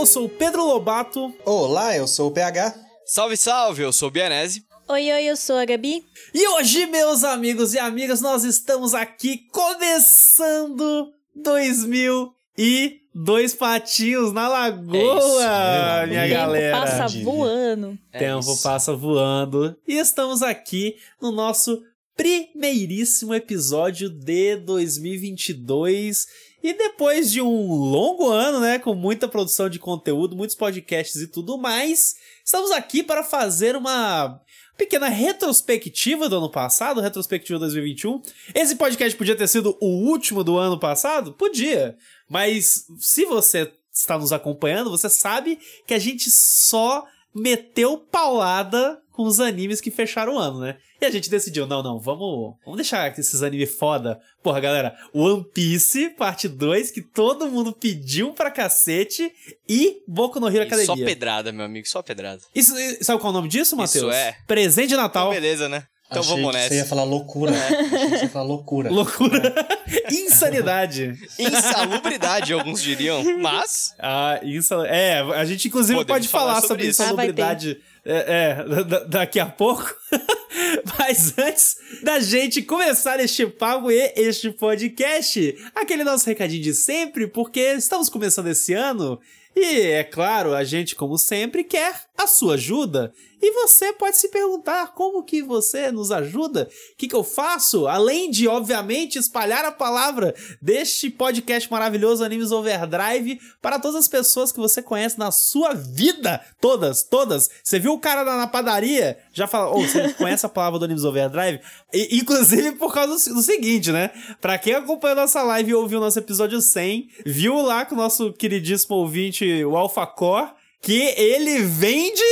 Eu sou o Pedro Lobato. Olá, eu sou o PH. Salve, salve, eu sou o Bianese. Oi, oi, eu sou a Gabi. E hoje, meus amigos e amigas, nós estamos aqui começando 2000 e dois patinhos na lagoa, É isso, minha Tempo galera. passa Maravilha. voando. É Tempo isso. passa voando. E estamos aqui no nosso primeiríssimo episódio de 2022. E depois de um longo ano, né, com muita produção de conteúdo, muitos podcasts e tudo mais, estamos aqui para fazer uma pequena retrospectiva do ano passado, retrospectiva 2021. Esse podcast podia ter sido o último do ano passado? Podia. Mas se você está nos acompanhando, você sabe que a gente só meteu paulada com os animes que fecharam o ano, né? E a gente decidiu, não, não, vamos, vamos deixar esses animes foda. Porra, galera, One Piece, parte 2, que todo mundo pediu pra cacete, e Boku no Hero E Academia. Só pedrada, meu amigo, só pedrada. Isso, sabe qual é o nome disso, Matheus? é. Presente de Então, Natal. beleza, né? Então Achei vamos nessa. Você ia falar loucura. Que você ia falar loucura. Loucura. Insanidade. Insalubridade, alguns diriam. Mas, Ah, insal... É, a gente inclusive Podemos pode falar, falar sobre, sobre isso. insalubridade é, é, da- daqui a pouco. Mas antes da gente começar este papo e este podcast, aquele nosso recadinho de sempre, porque estamos começando esse ano e, é claro, a gente, como sempre, quer a sua ajuda. E você pode se perguntar como que você nos ajuda? O que, que eu faço? Além de, obviamente, espalhar a palavra deste podcast maravilhoso Animes Overdrive para todas as pessoas que você conhece na sua vida. Todas, todas. Você viu o cara na, padaria? Já fala, ou você conhece a palavra do Animes Overdrive? E, inclusive por causa do, do seguinte, né? Pra quem acompanhou nossa live e ouviu o nosso episódio 100, viu lá com o nosso queridíssimo ouvinte, o AlphaCore, que ele vende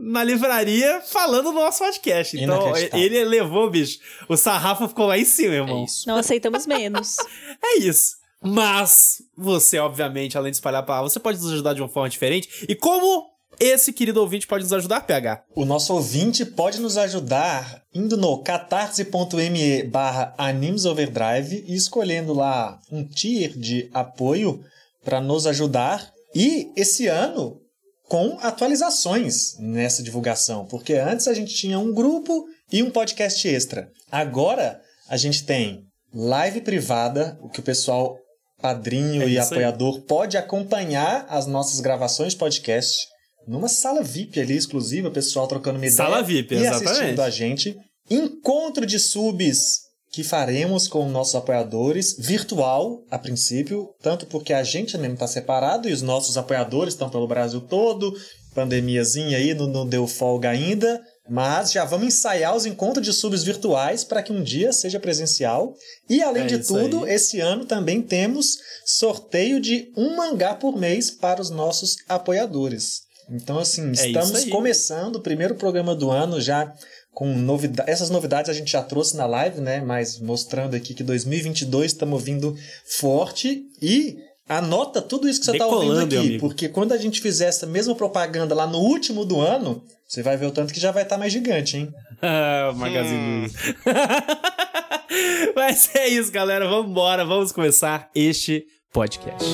na livraria falando do nosso podcast. Então, ele levou, bicho. O sarrafo ficou lá em cima, é irmão. isso. Não aceitamos menos. É isso. Mas você, obviamente, além de espalhar a palavra, você pode nos ajudar de uma forma diferente. E como esse querido ouvinte pode nos ajudar, PH? O nosso ouvinte pode nos ajudar indo no catarse.me barra animesoverdrive e escolhendo lá um tier de apoio para nos ajudar. E esse ano com atualizações nessa divulgação, porque antes a gente tinha um grupo e um podcast extra. Agora a gente tem live privada, o que o pessoal padrinho É e isso aí. apoiador pode acompanhar as nossas gravações de podcast numa sala VIP ali exclusiva, pessoal trocando uma ideia Sala VIP, e exatamente. assistindo a gente. Encontro de subs que faremos com nossos apoiadores, virtual a princípio, tanto porque a gente mesmo está separado e os nossos apoiadores estão pelo Brasil todo, pandemiazinha aí, não, não deu folga ainda, mas já vamos ensaiar os encontros de subs virtuais para que um dia seja presencial. E além É de tudo, aí. esse ano também temos sorteio de um mangá por mês para os nossos apoiadores. Então, assim, É estamos começando o primeiro programa do ano já com novidades. Essas novidades a gente já trouxe na live, né? Mas mostrando aqui que 2022 estamos vindo forte e anota tudo isso que você está ouvindo aqui, porque quando a gente fizer essa mesma propaganda lá no último do ano, você vai ver o tanto que já vai estar mais gigante, hein? Ah, Magazine Luiza. Mas é isso, galera. Vamos embora. Vamos começar este podcast.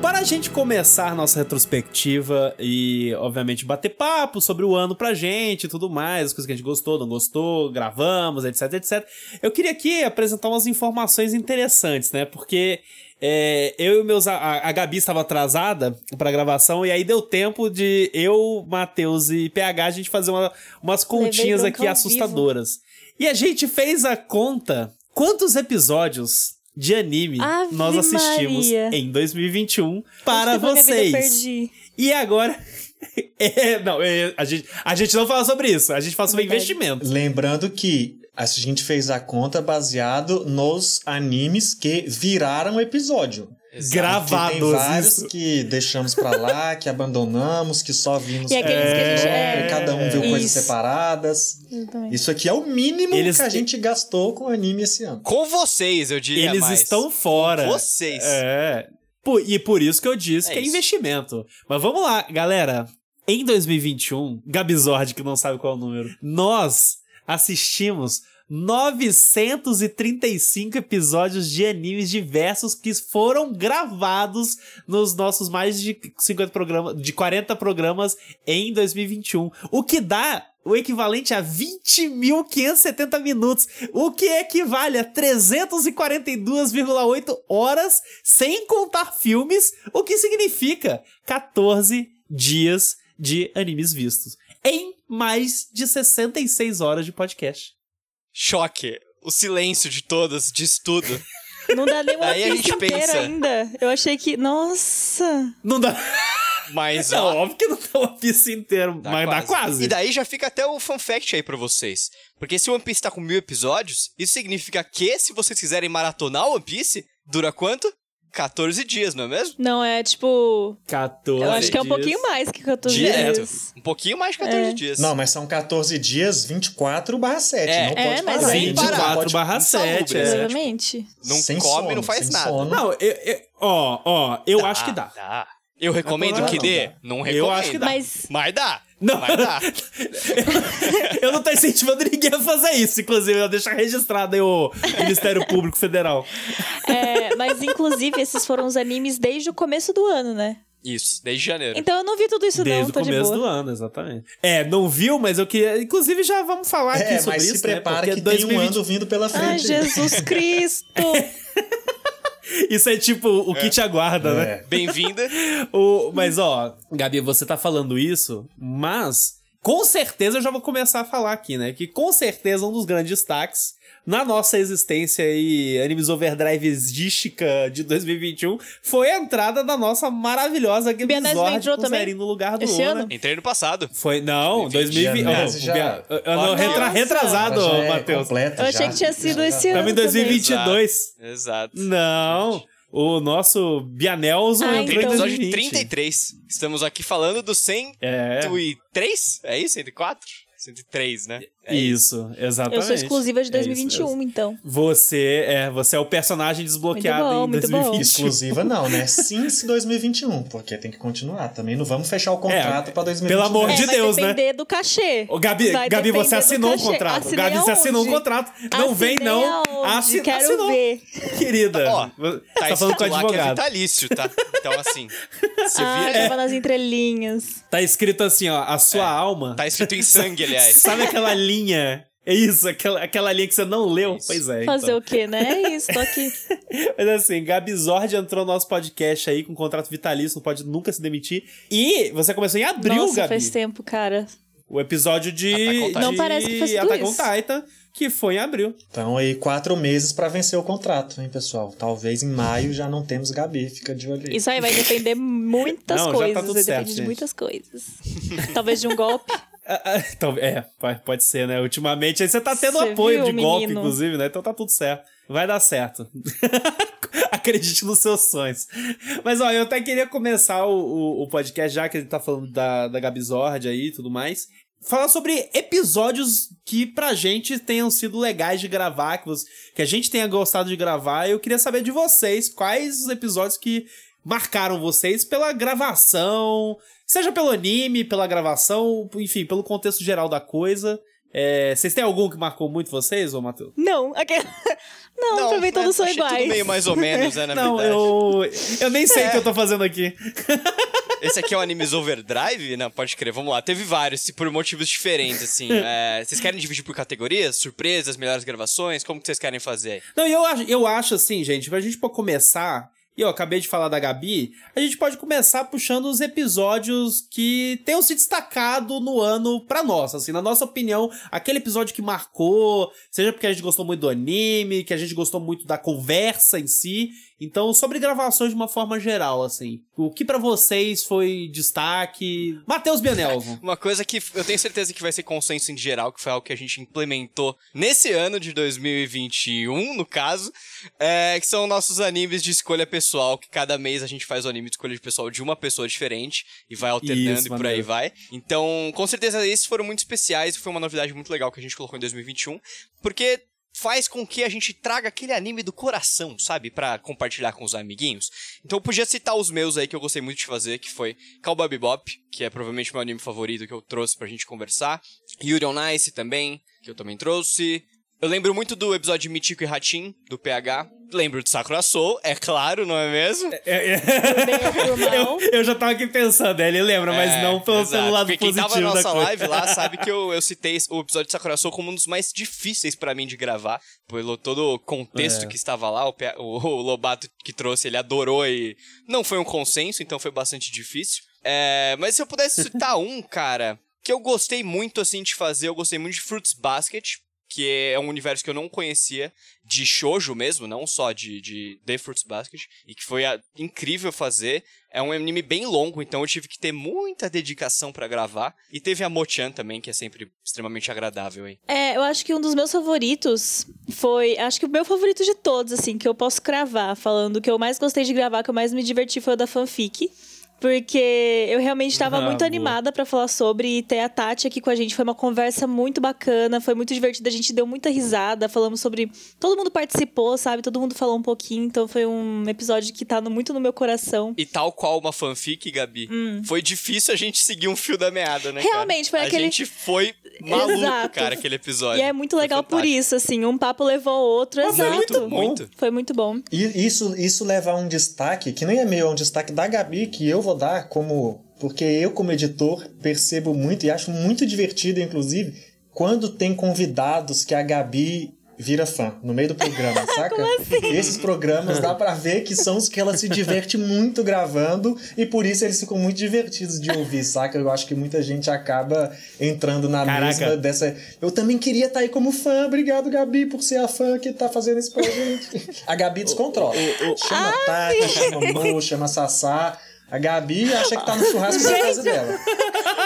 Para a gente começar nossa retrospectiva e, obviamente, bater papo sobre o ano pra gente e tudo mais, as coisas que a gente gostou, não gostou, gravamos, etc, etc. Eu queria aqui apresentar umas informações interessantes, né? Porque é, eu e meus. A, a Gabi estava atrasada pra gravação e aí deu tempo de eu, Matheus e PH a gente fazer uma- umas continhas aqui assustadoras. E a gente fez a conta quantos episódios de anime Ave nós assistimos Maria. em 2021 para foi minha vida? vocês. Perdi. E agora. É, não, é, a, gente, a gente não fala sobre isso, a gente fala sobre Verdade. investimento. Lembrando que a gente fez a conta baseado nos animes que viraram episódio. Exato. Gravados. Tem vários isso. que deixamos pra lá, que abandonamos, que só vimos E aqueles que a gente- é, é, cada um viu coisas isso. separadas. Exatamente. Isso aqui é o mínimo Eles- que a gente gastou com anime esse ano. Com vocês, eu diria Eles mais. estão fora. Com vocês. É. Por- e por isso que eu disse É que é isso. investimento. Mas vamos lá, galera. Em 2021, Gabizord, que não sabe qual é o número, nós assistimos 935 episódios de animes diversos que foram gravados nos nossos mais de 50 programas, de 40 programas em 2021. O que dá o equivalente a 20.570 minutos, o que equivale a 342,8 horas, sem contar filmes, o que significa 14 dias de animes vistos. Em mais de 66 horas de podcast. Choque. O silêncio de todos diz tudo. Não dá nem uma Aí a pista gente inteira pensa. ainda. Eu achei que. Nossa! Não dá. Mas, Não, ó, óbvio que não dá uma pista inteira, mas dá quase. E daí já fica até o fun fact aí pra vocês. Porque se o One Piece tá com mil episódios, isso significa que, se vocês quiserem maratonar o One Piece, dura quanto? 14 dias, não é mesmo? Não, é tipo. 14 Eu acho que é um dias. pouquinho mais que 14 Direto. dias. Um pouquinho mais de 14 É. dias. Não, mas são 14 dias, 24 barra 7. É. não pode É, mas parar. sem hein? parar. Não 24 pode- barra 7, insalubre, é. Exatamente. Não sem come, sono, não faz sem nada. sono. Não, eu, eu- ó, ó, eu acho que dá. Dá. Eu recomendo Não, que não dê? dá. Não Eu recomendo. acho que dá. Mas. Mas dá. Não. Eu não tô incentivando ninguém a fazer isso, inclusive, eu deixar registrado aí o Ministério Público Federal. É, mas inclusive, esses foram os animes desde o começo do ano, né? Isso, desde janeiro. Então eu não vi tudo isso, Desde não, o tô de começo boa. do ano, exatamente. É, não viu, mas eu queria. Inclusive, já vamos falar aqui É, sobre mas isso. se prepara né? que Porque tem um 2020 ano vindo pela frente. Ai, Jesus Cristo! Isso é tipo o que te aguarda, né? É. Bem-vinda. O, mas ó, Gabi, você tá falando isso, mas com certeza eu já vou começar a falar aqui, né? Que com certeza um dos grandes destaques na nossa existência aí, Animes Overdriveística de 2021, foi a entrada da nossa maravilhosa entrou com também? No lugar do Esse ano? Entrei no passado. Foi, não, 2020. Bianese oh, já- não, Nossa. retra- retrasado, é Matheus. Eu achei já. que tinha sido Já. esse ano. Estamos em também. 2022. Exato. Não, o nosso Bianelson Ah, entrou em Episódio 2020. 33. Estamos aqui falando do 103? É. É isso? 104? 103, né? É Isso, exatamente. Eu sou exclusiva de É isso 2021, mesmo. então. Você é, você é o personagem desbloqueado Muito bom, em muito bom. 2020. Exclusiva não, né? Since 2021, porque tem que continuar. Também não vamos fechar o contrato É, pra 2022. pelo amor É, de vai Deus, né? depender do cachê. Ô, Gabi, Vai Gabi, você assinou um cachê. contrato. Assinei Gabi, você assinou um aonde? contrato. Não vem, Assinei não. aonde? Assi- Quero assinou. ver. Querida, Ó, você Tá tá falando com o lá que é advogado. vitalício, tá? Então, assim, você Ah, vira... tava nas entrelinhas. Tá escrito assim, ó, a sua alma. Tá escrito em sangue, aliás. Sabe aquela linha? É isso, aquela, aquela linha que você não leu? Isso. Pois é. Fazer então. o quê, né? É isso, tô aqui. Mas assim, Gabi Zord entrou no nosso podcast aí com contrato vitalício, não pode nunca se demitir. E você começou em abril, Nossa, Gabi. faz tempo, cara. O episódio de. Não parece que faz tudo Attack on. Titan, que foi em abril. Então aí, quatro meses pra vencer o contrato, hein, pessoal? Talvez em maio já não temos Gabi, fica de olho. Isso aí vai depender muitas Não, já tá coisas. tudo vai certo, depender de gente. muitas coisas. Talvez de um golpe. Ah, ah, então, é, pode ser, né? Ultimamente aí você tá tendo Você apoio viu, de golpe, menino? inclusive, né? Então tá tudo certo. Vai dar certo. Acredite nos seus sonhos. Mas, ó, eu até queria começar o, o, o podcast, já que ele tá falando da, da Gabi Zord aí e tudo mais. Falar sobre episódios que pra gente tenham sido legais de gravar, que, que a gente tenha gostado de gravar. Eu queria saber de vocês quais os episódios que marcaram vocês pela gravação, seja pelo anime, pela gravação, enfim, pelo contexto geral da coisa. É, vocês têm algum que marcou muito vocês, ô Matheus? Não, aquele... não, pra mim todos são né? achei iguais. tudo meio mais ou menos, né, na Não, verdade. eu. Eu nem sei o que eu tô fazendo aqui. Esse aqui é o Animes Overdrive? Não, pode crer, vamos lá. Teve vários, por motivos diferentes, assim. É, vocês querem dividir por categorias? Surpresas, melhores gravações? Como que vocês querem fazer aí? Não, eu acho, eu acho assim, gente, pra gente pode começar. E eu acabei de falar da Gabi, a gente pode começar puxando os episódios que tenham se destacado no ano pra nós, assim, na nossa opinião, aquele episódio que marcou, seja porque a gente gostou muito do anime, que a gente gostou muito da conversa em si. Então, sobre gravações de uma forma geral, assim, o que pra vocês foi destaque? Matheus Bianelvo. Uma coisa que eu tenho certeza que vai ser consenso em geral, que foi algo que a gente implementou nesse ano de 2021, no caso, é, que são nossos animes de escolha pessoal, que cada mês a gente faz o anime de escolha de pessoal de uma pessoa diferente e vai alternando Isso, e por aí maneiro. vai. Então, com certeza esses foram muito especiais e foi uma novidade muito legal que a gente colocou em 2021, porque faz com que a gente traga aquele anime do coração, sabe? Pra compartilhar com os amiguinhos. Então eu podia citar os meus aí que eu gostei muito de fazer, que foi Cowboy Bebop, que é provavelmente meu anime favorito que eu trouxe pra gente conversar. Yuri on Ice também, que eu também trouxe. Eu lembro muito do episódio de Michico e Hatim, do PH. Lembro de Sakura Soul, é claro, não é mesmo? É, é. Eu, eu já tava aqui pensando, ele lembra, mas É, não pelo, exato. pelo lado Porque quem positivo tava na nossa coisa. live lá sabe que eu, eu citei o episódio de Sakura Soul como um dos mais difíceis pra mim de gravar, pelo todo o contexto É. que estava lá, o, o- o Lobato que trouxe, ele adorou e não foi um consenso, então foi bastante difícil. É, mas se eu pudesse citar um, cara, que eu gostei muito, assim, de fazer, eu gostei muito de Fruits Basket, que é um universo que eu não conhecia, de shoujo mesmo, não só de, de The Fruits Basket, e que foi ah, incrível fazer. É um anime bem longo, então eu tive que ter muita dedicação pra gravar. E teve a Mochan também, que é sempre extremamente agradável, hein? É, eu acho que um dos meus favoritos foi. Acho que o meu favorito de todos, assim, que eu posso cravar, falando que eu mais gostei de gravar, que eu mais me diverti foi o da fanfic. Porque eu realmente estava Ah, muito boa. animada pra falar sobre e ter a Tati aqui com a gente. Foi uma conversa muito bacana, foi muito divertida. A gente deu muita risada, falamos sobre. Todo mundo participou, sabe? Todo mundo falou um pouquinho. Então foi um episódio que tá no- muito no meu coração. E tal qual uma fanfic, Gabi, foi difícil a gente seguir um fio da meada, né? cara? Hum. Realmente, foi a aquele- gente foi maluco, Exato. cara, aquele episódio. E é muito Foi legal por isso, assim. Um papo levou ao outro. Mas foi exato. muito bom. Muito. Foi muito bom. E isso, isso leva a um destaque, que nem é meu, é um destaque da Gabi, que eu vou dar como. Porque eu, como editor, percebo muito e acho muito divertido, inclusive, quando tem convidados que a Gabi vira fã no meio do programa, saca? Esses programas dá pra ver que são os que ela se diverte muito gravando e por isso eles ficam muito divertidos de ouvir, saca? Eu acho que muita gente acaba entrando na Caraca. mesma dessa. Eu também queria estar aí como fã. Obrigado, Gabi, por ser a fã que tá fazendo isso pra gente. A Gabi descontrola. Chama Tati, chama Mo, chama Sassá. A Gabi acha que tá no churrasco da casa dela.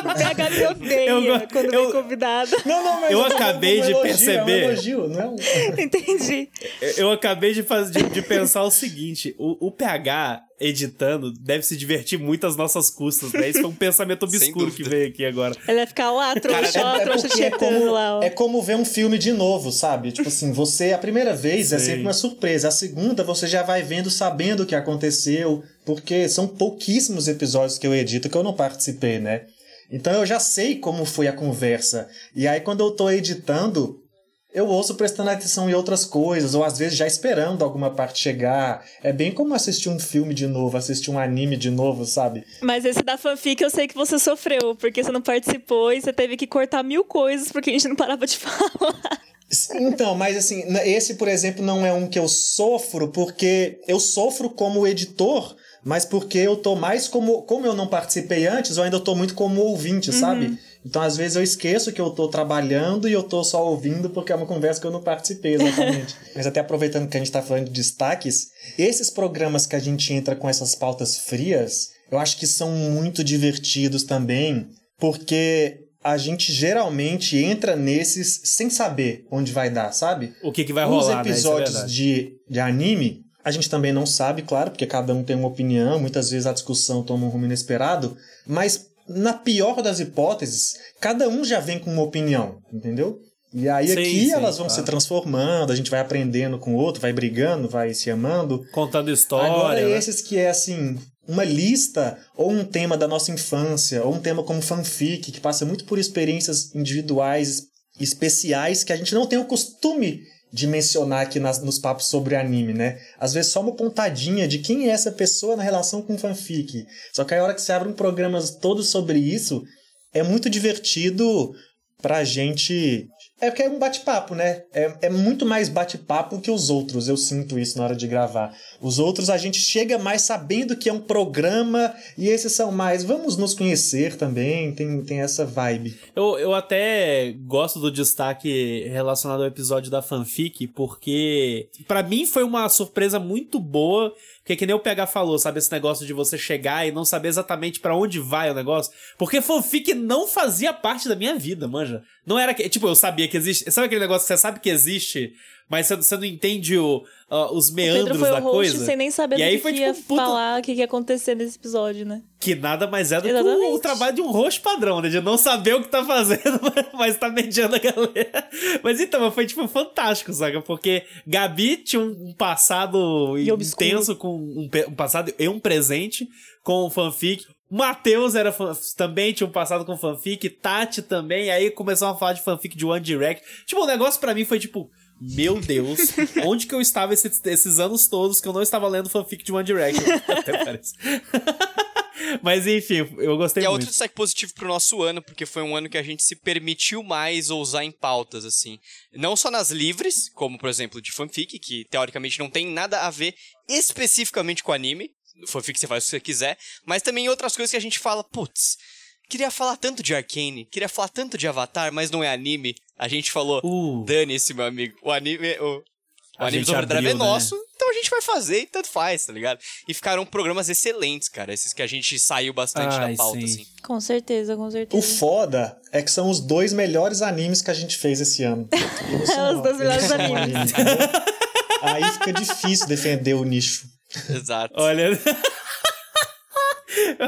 PH me odeia Eu quando eu- vem convidado. Não, não, mas Eu falando acabei de elogio, perceber. É um elogio, não é um... Entendi. Eu acabei de, faz, de, de pensar o seguinte: o, o PH editando deve se divertir muito às nossas custas, né? Isso foi um pensamento obscuro que veio aqui agora. Ele vai ficar lá, trouxa, ó, trouxa é como, lá, ó. é como ver um filme de novo, sabe? Tipo assim, você, a primeira vez é Sei. sempre uma surpresa. A segunda você já vai vendo, sabendo o que aconteceu, porque são pouquíssimos episódios que eu edito que eu não participei, né? Então eu já sei como foi a conversa. E aí quando eu tô editando, eu ouço prestando atenção em outras coisas, ou às vezes já esperando alguma parte chegar. É bem como assistir um filme de novo, assistir um anime de novo, sabe? Mas esse da fanfic eu sei que você sofreu, porque você não participou e você teve que cortar mil coisas porque a gente não parava de falar. Então, mas assim, esse, por exemplo, não é um que eu sofro, porque eu sofro como editor, mas porque eu tô mais como. Como eu não participei antes, eu ainda tô muito como ouvinte, sabe? Então, às vezes, eu esqueço que eu tô trabalhando e eu tô só ouvindo porque é uma conversa que eu não participei exatamente. mas até aproveitando que a gente tá falando de destaques, esses programas que a gente entra com essas pautas frias, eu acho que são muito divertidos também, porque a gente geralmente entra nesses sem saber onde vai dar, sabe? O que, que vai Os rolar, né? Isso é episódios verdade. de, de anime, a gente também não sabe, claro, porque cada um tem uma opinião, muitas vezes a discussão toma um rumo inesperado, mas na pior das hipóteses, cada um já vem com uma opinião, entendeu? E aí Sim, aqui sim, elas vão claro. se transformando, a gente vai aprendendo com o outro, vai brigando, vai se amando. Contando história. Agora, né? esses que é assim, uma lista ou um tema da nossa infância, ou um tema como fanfic, que passa muito por experiências individuais especiais que a gente não tem o costume de mencionar aqui nas, nos papos sobre anime, né? Às vezes só uma pontadinha de quem é essa pessoa na relação com fanfic. Só que a hora que você abre um programa todo sobre isso, é muito divertido pra gente. É porque é um bate-papo, né? É, é muito mais bate-papo que os outros. Eu sinto isso na hora de gravar. Os outros a gente chega mais sabendo que é um programa e esses são mais. Vamos nos conhecer também. Tem, tem essa vibe. Eu, eu até gosto do destaque relacionado ao episódio da fanfic, porque pra mim foi uma surpresa muito boa. Porque que nem o PH falou, sabe? Esse negócio de você chegar e não saber exatamente pra onde vai o negócio. Porque fanfic não fazia parte da minha vida, manja. Não era que. Tipo, eu sabia que existe. Sabe aquele negócio que você sabe que existe, mas você, você não entende o, ah, os O meandros da o host coisa? sem nem saber E do aí que, foi, que tipo, ia puta- falar, o que, que ia acontecer nesse episódio, né? Que nada mais é do que Exatamente. o, o trabalho de um host padrão, né? De não saber o que tá fazendo, mas tá mediando a galera. Mas então, foi, tipo, fantástico, saca? Porque Gabi tinha um passado E obscuro. intenso com um, um passado e um presente com o fanfic. Matheus era fan- também tinha um passado com fanfic, Tati também, aí começaram a falar de fanfic de One Direct. Tipo, o negócio pra mim foi tipo, meu Deus, onde que eu estava esses, esses anos todos que eu não estava lendo fanfic de One Direct? Até parece. Mas enfim, eu gostei E é muito. outro destaque positivo pro nosso ano, porque foi um ano que a gente se permitiu mais ousar em pautas, assim. Não só nas livres, como, por exemplo, de fanfic, que teoricamente não tem nada a ver especificamente com anime. Fanfic você faz o que você quiser. Mas também em outras coisas que a gente fala, putz, queria falar tanto de Arcane, queria falar tanto de Avatar, mas não é anime. A gente falou, Uh. dane-se, meu amigo. O anime. O... O Anime Overdrive é abriu, né? nosso, então a gente vai fazer e tanto faz, tá ligado? E ficaram programas excelentes, cara. Esses que a gente saiu bastante Ai, na pauta, sim. assim. Com certeza, com certeza. O foda é que são os dois melhores animes que a gente fez esse ano. Você Os dois melhores animes. anime? Aí fica difícil defender o nicho. Exato. Olha.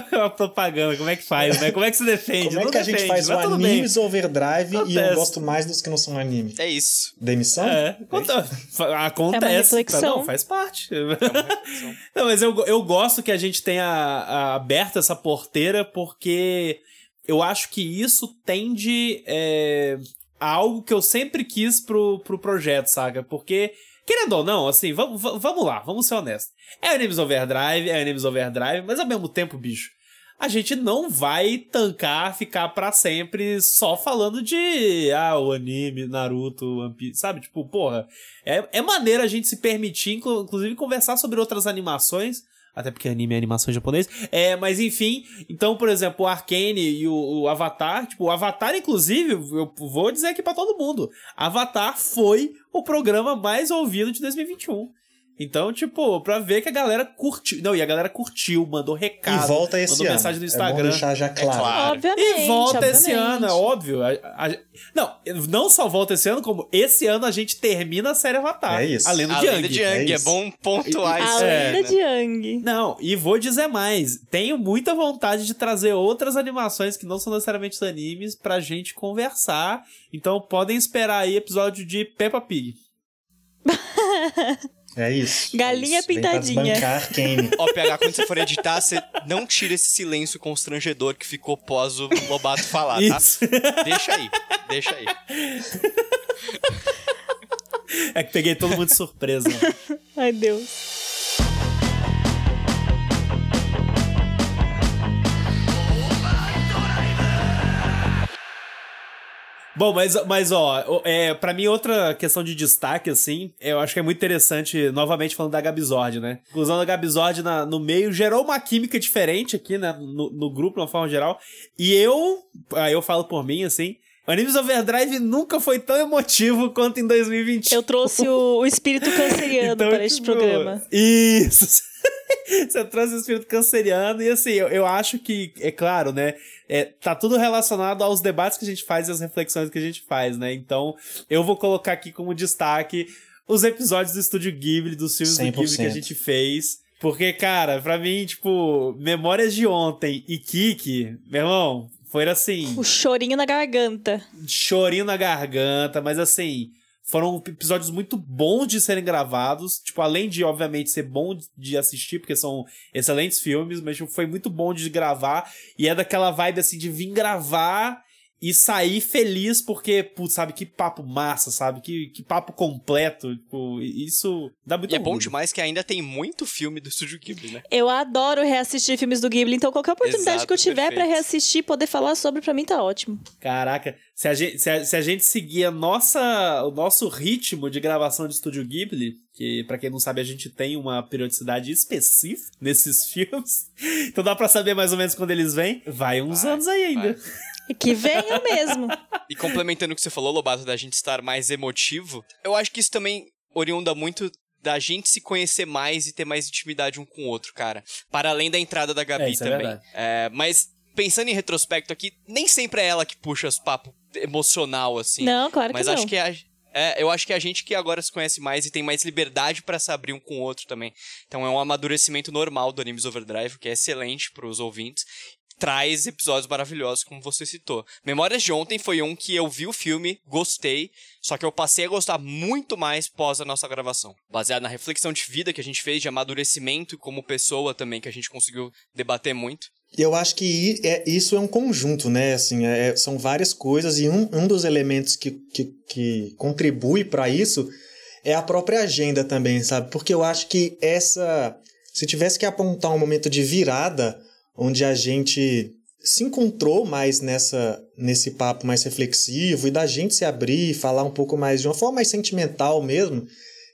a propaganda, como é que faz, né? Como é que se defende? Como é Não que a gente defende, faz o. Animes Overdrive e eu Acontece. gosto mais dos que não são anime? É isso. Demissão? É, conta- fa- acontece. É uma reflexão. Não, faz parte. Não, mas eu, eu gosto que a gente tenha a- aberto essa porteira porque eu acho que isso tende é, a algo que eu sempre quis pro, pro projeto, saca? Porque, querendo ou não, assim, vamos, va- vamos lá, vamos ser honestos. É Animes Overdrive, é Animes Overdrive, mas ao mesmo tempo, bicho, a gente não vai tancar, ficar pra sempre só falando de, ah, o anime, Naruto, One Piece, sabe? Tipo, porra, é, é maneiro a gente se permitir, inclu- inclusive, conversar sobre outras animações. Até porque anime é animação em japonês. É, mas enfim. Então, por exemplo, o Arcane e o, o Avatar. Tipo, o Avatar, inclusive, eu vou dizer aqui pra todo mundo. Avatar foi o programa mais ouvido de 2021. Então, tipo, pra ver que a galera curtiu. Não, e a galera curtiu, mandou recado. E volta esse mandou ano. mensagem no É bom Instagram. deixar já claro. claro. Obviamente. E volta esse obviamente. ano, é óbvio. A- a- não, não só volta esse ano, como esse ano a gente termina a série Avatar. É isso. A Lenda A de lenda Yang. de Yang, é, isso. bom pontuar isso. A É, lenda né? de Yang. Não, e vou dizer mais. Tenho muita vontade de trazer outras animações que não são necessariamente os animes pra gente conversar. Então podem esperar aí episódio de Peppa Pig. É isso. Galinha é isso. Pintadinha. Ó, PH, quando você for editar, você não tira esse silêncio constrangedor que ficou pós o Lobato falar, tá? Isso. Deixa aí, deixa aí. é que peguei todo mundo de surpresa. Ai, Deus. Bom, mas, mas ó, é, pra mim outra questão de destaque, assim, eu acho que é muito interessante, novamente falando da Gabizord, né? Inclusão da Gabizord na, no meio gerou uma química diferente aqui, né? No, no grupo, de uma forma geral. E eu, aí eu falo por mim, assim, Animes Overdrive nunca foi tão emotivo quanto em 2020. Eu trouxe o, o espírito canceriano para este tipo, programa. Isso. Você trouxe o espírito canceriano e assim, eu, eu acho que, é claro, né? É, tá tudo relacionado aos debates que a gente faz e às reflexões que a gente faz, né? Então, eu vou colocar aqui como destaque os episódios do Estúdio Ghibli, dos filmes do Ghibli que a 100%. gente fez. Porque, cara, pra mim, tipo, Memórias de Ontem e Kiki, meu irmão, foi assim O chorinho na garganta. chorinho na garganta, mas assim, foram episódios muito bons de serem gravados. Tipo, além de, obviamente, ser bom de assistir, porque são excelentes filmes, mas tipo, foi muito bom de gravar. E é daquela vibe assim de vir gravar e sair feliz, porque, putz, sabe, que papo massa, sabe? Que, que papo completo. Tipo, isso dá muito E é bom orgulho. demais que ainda tem muito filme do Estúdio Ghibli, né? Eu adoro reassistir filmes do Ghibli, então qualquer oportunidade Exato, que eu tiver pra perfeito. reassistir e poder falar sobre, pra mim tá ótimo. Caraca, se a gente, se a, se a gente seguir a nossa, o nosso ritmo de gravação de Estúdio Ghibli, que pra quem não sabe a gente tem uma periodicidade específica nesses filmes, então dá pra saber mais ou menos quando eles vêm, vai uns Vai, anos aí ainda. vai. E que venha mesmo. E complementando o que você falou, Lobato, da gente estar mais emotivo, eu acho que isso também oriunda muito da gente se conhecer mais e ter mais intimidade um com o outro, cara. Para além da entrada da É, Gabi isso é também. verdade. É, mas pensando em retrospecto aqui, nem sempre é ela que puxa os papos emocional, assim. Não, claro que Mas não. acho que é a, É, eu acho que é a gente que agora se conhece mais e tem mais liberdade para se abrir um com o outro também. Então é um amadurecimento normal do Animes Overdrive, que é excelente para os ouvintes traz episódios maravilhosos, como você citou. Memórias de Ontem foi um que eu vi o filme, gostei, só que eu passei a gostar muito mais pós a nossa gravação. Baseado na reflexão de vida que a gente fez, de amadurecimento como pessoa também, que a gente conseguiu debater muito. Eu acho que é, isso é um conjunto, né? Assim, é, são várias coisas e um, um dos elementos que, que, que contribui para isso é a própria agenda também, sabe? Porque eu acho que essa. Se tivesse que apontar um momento de virada, onde a gente se encontrou mais nessa nesse papo mais reflexivo e da gente se abrir, falar um pouco mais de uma forma mais sentimental mesmo,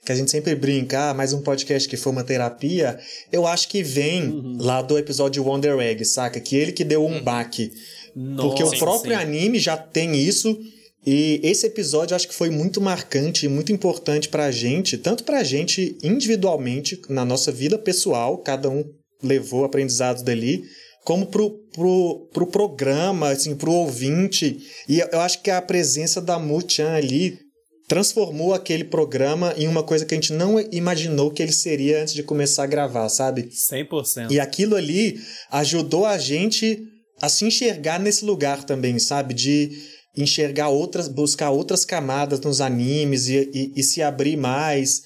que a gente sempre brinca, ah, mais um podcast que foi uma terapia, eu acho que vem uhum. lá do episódio Wonder Egg, saca? Que ele que deu um uhum. baque. Nossa, Porque o próprio sim. anime já tem isso. E esse episódio eu acho que foi muito marcante e muito importante pra gente, tanto pra gente individualmente, na nossa vida pessoal, cada um levou aprendizados dali, como pro, pro, pro programa, assim, pro ouvinte. E eu acho que a presença da Mu-chan ali transformou aquele programa em uma coisa que a gente não imaginou que ele seria antes de começar a gravar, sabe? 100%. E aquilo ali ajudou a gente a se enxergar nesse lugar também, sabe? De enxergar outras, buscar outras camadas nos animes e, e, e se abrir mais.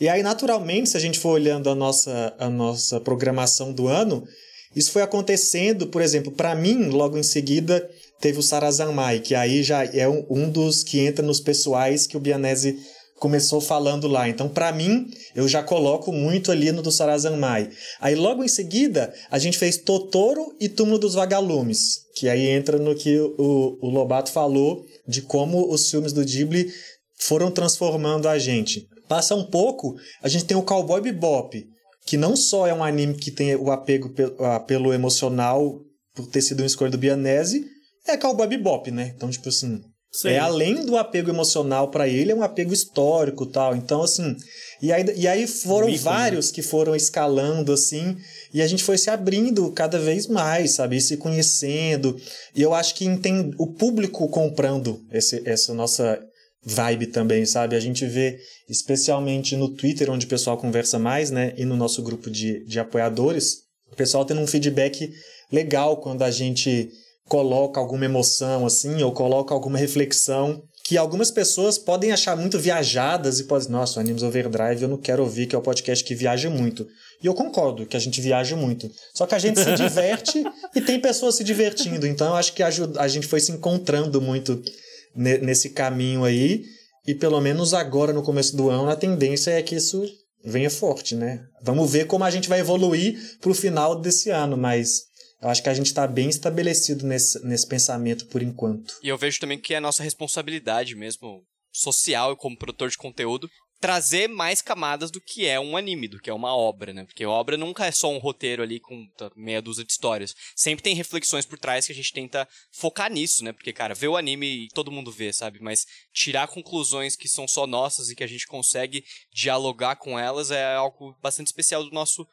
E aí, naturalmente, se a gente for olhando a nossa, a nossa programação do ano, isso foi acontecendo, por exemplo, para mim, logo em seguida, teve o Sarazanmai, que aí já é um, um dos que entra nos pessoais que o Bianese começou falando lá. Então, para mim, eu já coloco muito ali no do Sarazanmai. Aí, logo em seguida, a gente fez Totoro e Túmulo dos Vagalumes, que aí entra no que o, o Lobato falou de como os filmes do Ghibli foram transformando a gente. Passa um pouco, a gente tem o Cowboy Bebop, que não só é um anime que tem o apego pelo, emocional por ter sido uma escolha do Bianese, é Cowboy Bebop, né? Então, tipo assim, Sim. é além do apego emocional para ele, é um apego histórico tal. Então, assim, e aí, e aí foram Mico, vários né? que foram escalando, assim, e a gente foi se abrindo cada vez mais, sabe? E se conhecendo. E eu acho que entende, o público comprando esse, essa nossa vibe também, sabe? A gente vê, especialmente no Twitter, onde o pessoal conversa mais, né? E no nosso grupo de, de apoiadores, o pessoal tendo um feedback legal quando a gente coloca alguma emoção, assim, ou coloca alguma reflexão que algumas pessoas podem achar muito viajadas e podem, nossa, o Animes Overdrive eu não quero ouvir, que é o podcast que viaja muito. E eu concordo que a gente viaja muito. Só que a gente se diverte e tem pessoas se divertindo. Então eu acho que a, a gente foi se encontrando muito nesse caminho aí. E pelo menos agora, no começo do ano, a tendência é que isso venha forte, né? Vamos ver como a gente vai evoluir pro final desse ano, mas eu acho que a gente está bem estabelecido nesse, nesse pensamento por enquanto. E eu vejo também que é nossa responsabilidade mesmo, social e como produtor de conteúdo, trazer mais camadas do que é um anime, do que é uma obra, né? Porque obra nunca é só um roteiro ali com meia dúzia de histórias. Sempre tem reflexões por trás que a gente tenta focar nisso, né? Porque, cara, ver o anime e todo mundo vê, sabe? Mas tirar conclusões que são só nossas e que a gente consegue dialogar com elas é algo bastante especial do nosso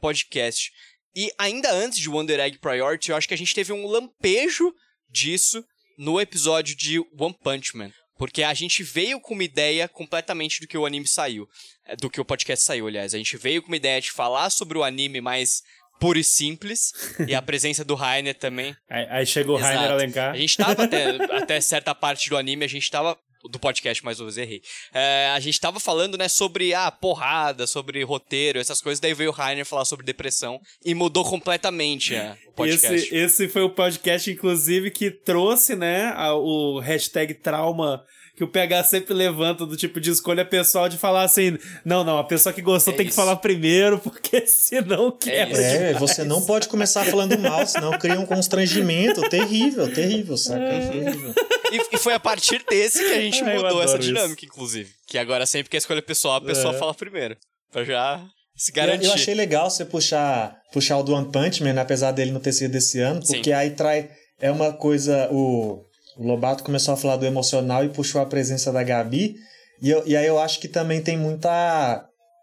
podcast. E ainda antes de Wonder Egg Priority, eu acho que a gente teve um lampejo disso no episódio de One Punch Man. Porque a gente veio com uma ideia completamente do que o anime saiu. É, do que o podcast saiu, aliás. A gente veio com uma ideia de falar sobre o anime mais puro e simples. e a presença do Rainer também. Aí, aí chegou Exato. o Rainer Alencar. A gente tava até, até certa parte do anime, a gente tava do podcast, mais uma vez errei. É, a gente tava falando, né, sobre a ah, porrada, sobre roteiro, essas coisas, daí veio o Rainer falar sobre depressão e mudou completamente é, o podcast. Esse, esse foi o podcast, inclusive, que trouxe, né, a, o hashtag trauma que o PH sempre levanta do tipo de escolha pessoal de falar assim: não, não, a pessoa que gostou é tem isso. que falar primeiro, porque senão quebra. É, é você não pode começar falando mal, senão cria um constrangimento terrível, terrível, saca? É. Terrível. E, e, foi a partir desse que a gente Ai, mudou essa dinâmica, isso. inclusive. Que agora sempre que é escolha pessoal, a pessoa é. fala primeiro. Pra já se garantir. Eu, eu, achei legal você puxar, puxar o do One Punch Man, apesar dele não ter sido desse ano, porque Sim. aí trai. É uma coisa. O, o Lobato começou a falar do emocional e puxou a presença da Gabi. E, eu, e aí eu acho que também tem muita.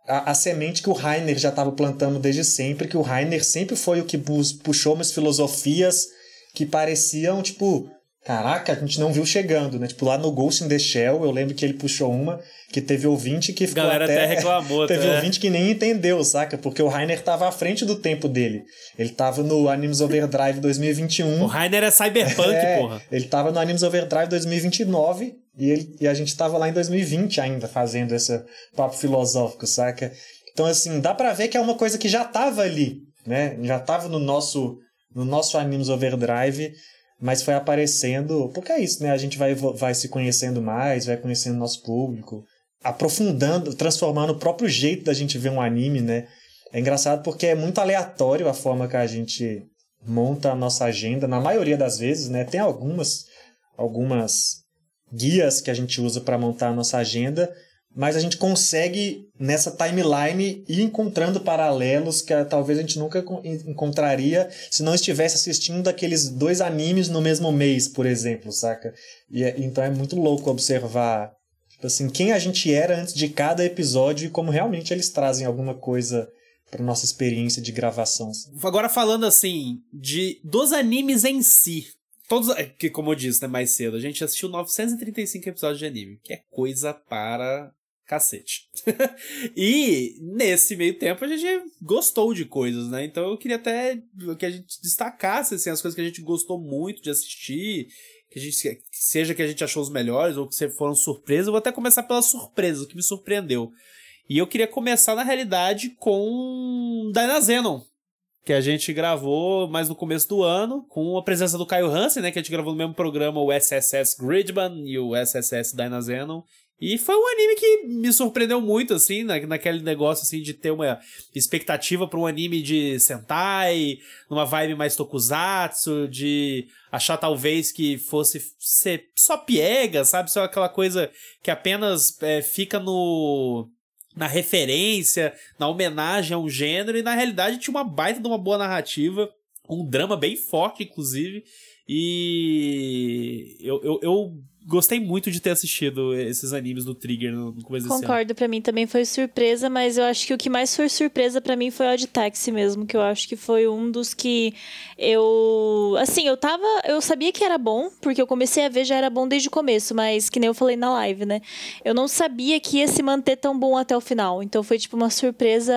A, a semente que o Rainer já estava plantando desde sempre, que o Rainer sempre foi o que puxou umas filosofias que pareciam, tipo, caraca, a gente não viu chegando, né? Tipo, lá no Ghost in the Shell, eu lembro que ele puxou uma que teve ouvinte que ficou Galera até... até reclamou, Teve até. ouvinte que nem entendeu, saca? Porque o Rainer tava à frente do tempo dele. Ele tava no Animes Overdrive 2021. O Rainer é cyberpunk, É, porra. Ele tava no Animes Overdrive 2029 e, ele, e a gente tava lá em 2020 ainda fazendo esse papo filosófico, saca? Então, assim, dá pra ver que é uma coisa que já tava ali, né? Já tava no nosso, no nosso Animes Overdrive, mas foi aparecendo. Porque é isso, né? A gente vai, vai se conhecendo mais, vai conhecendo nosso público, aprofundando, transformando o próprio jeito da gente ver um anime, né? É engraçado porque é muito aleatório a forma que a gente monta a nossa agenda, na maioria das vezes, né? Tem algumas algumas guias que a gente usa para montar a nossa agenda, mas a gente consegue nessa timeline ir encontrando paralelos que ah, talvez a gente nunca con- encontraria se não estivesse assistindo aqueles dois animes no mesmo mês, por exemplo, saca? E é- então é muito louco observar tipo assim, quem a gente era antes de cada episódio e como realmente eles trazem alguma coisa para nossa experiência de gravação. Agora falando assim, de dos animes em si. Todos, é, que como eu disse, né, mais cedo, a gente assistiu 935 episódios de anime, que é coisa para cacete. e nesse meio tempo a gente gostou de coisas, né? Então eu queria até que a gente destacasse assim, as coisas que a gente gostou muito de assistir, que a gente seja que a gente achou os melhores ou que foram surpresas. Eu vou até começar pela surpresa, o que me surpreendeu. E eu queria começar, na realidade, com Dynazenon, que a gente gravou mais no começo do ano, com a presença do Caio Hansen, né? Que a gente gravou no mesmo programa, o SSS Gridman e o SSS Dynazenon. E foi um anime que me surpreendeu muito, assim, na, naquele negócio, assim, de ter uma expectativa para um anime de Sentai, numa vibe mais tokusatsu, de achar talvez que fosse ser só piega, sabe? Só aquela coisa que apenas é, fica no na referência, na homenagem a um gênero, e na realidade tinha uma baita de uma boa narrativa, um drama bem forte, inclusive, e eu, eu, eu gostei muito de ter assistido esses animes do Trigger no, no começo. Concordo, pra mim também foi surpresa, mas eu acho que o que mais foi surpresa pra mim foi o Odd Taxi mesmo, que eu acho que foi um dos que eu, assim, eu tava, eu sabia que era bom, porque eu comecei a ver já era bom desde o começo, mas que nem eu falei na live, né? Eu não sabia que ia se manter tão bom até o final. Então foi tipo uma surpresa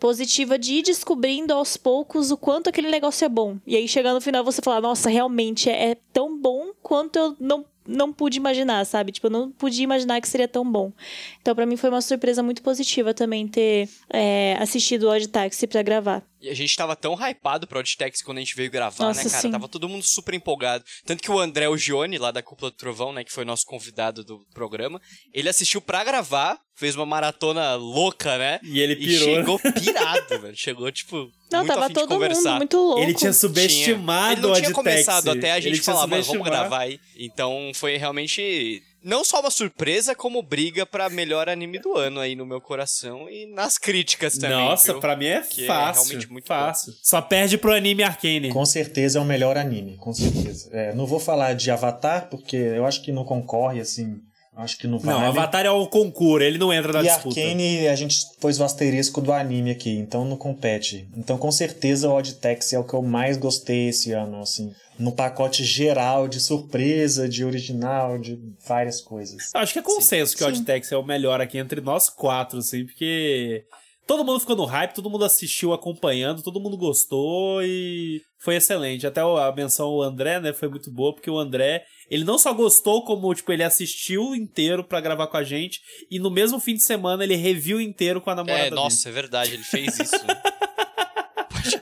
positiva de ir descobrindo aos poucos o quanto aquele negócio é bom. E aí chegando no final você falar, nossa, realmente é, é tão bom quanto eu não não pude imaginar, sabe? Tipo, eu não podia imaginar que seria tão bom. Então, para mim, foi uma surpresa muito positiva também ter é, assistido o Odd Taxi pra gravar. E a gente tava tão hypado pro Oddtex quando a gente veio gravar, Nossa, né, cara? sim. Tava todo mundo super empolgado. Tanto que o André o Gione, lá da Cúpula do Trovão, né, que foi nosso convidado do programa, ele assistiu pra gravar, fez uma maratona louca, né? E ele E pirou. chegou pirado, velho. Chegou, tipo, Não, muito tava todo conversar. mundo muito louco. Ele tinha subestimado Ele não o tinha começado até a gente tinha falar, mano, vamos gravar aí. Então foi realmente não só uma surpresa, como briga pra melhor anime do ano aí no meu coração e nas críticas também. Nossa, viu? pra mim é Que é fácil. realmente muito fácil. Só perde pro anime Arcane. Com certeza é o melhor anime, com certeza. É, não vou falar de Avatar, porque eu acho que não concorre, assim. Acho que não vale. Não, Avatar é o concurso, ele não entra na E disputa. Arcane, a gente pôs o asterisco do anime aqui, então não compete. Então, com certeza, o Odd Taxi é o que eu mais gostei esse ano, assim. No pacote geral de surpresa, de original, de várias coisas. Acho que é consenso que o Sim. Oddtex é o melhor aqui entre nós quatro, assim, porque todo mundo ficou no hype, todo mundo assistiu acompanhando, todo mundo gostou e foi excelente. Até a menção ao André, né, foi muito boa, porque o André, ele não só gostou, como, tipo, ele assistiu inteiro pra gravar com a gente e no mesmo fim de semana ele reviu inteiro com a namorada É, dele. nossa, é verdade, ele fez isso. né?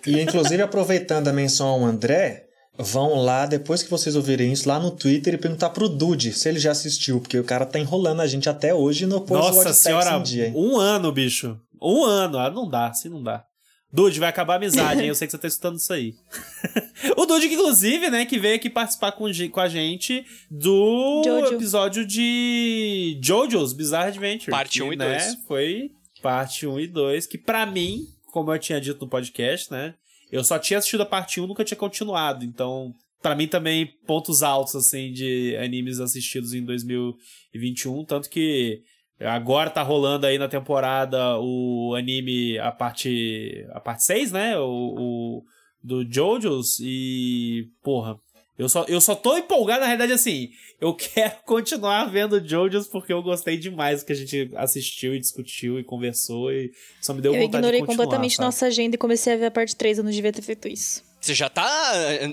E, inclusive, aproveitando a menção ao André, vão lá, depois que vocês ouvirem isso, lá no Twitter e perguntar pro Dude se ele já assistiu, porque o cara tá enrolando a gente até hoje e não pôs o Nossa Taxi senhora, em dia. hein? um ano, bicho. Um ano. Ah, não dá, assim não dá. Dude, vai acabar a amizade, hein? Eu sei que você tá escutando isso aí. o Dude, que inclusive, né, que veio aqui participar com, com a gente do Jojo. episódio de Jojo's Bizarre Adventure. Parte que, um e né, dois. Foi parte 1 e 2, que pra mim, como eu tinha dito no podcast, né, eu só tinha assistido a parte 1, nunca tinha continuado. Então, pra mim também, pontos altos, assim, de animes assistidos em 2021. Tanto que agora tá rolando aí na temporada o anime, a parte, a parte 6, né? O, o do Jojo's. E, porra, Eu só, eu só tô empolgado, na realidade, assim. Eu quero continuar vendo JoJo's porque eu gostei demais do que a gente assistiu e discutiu e conversou e só me deu eu vontade de ignorei continuar. completamente sabe? nossa agenda e comecei a ver a parte 3, eu não devia ter feito isso. Você já tá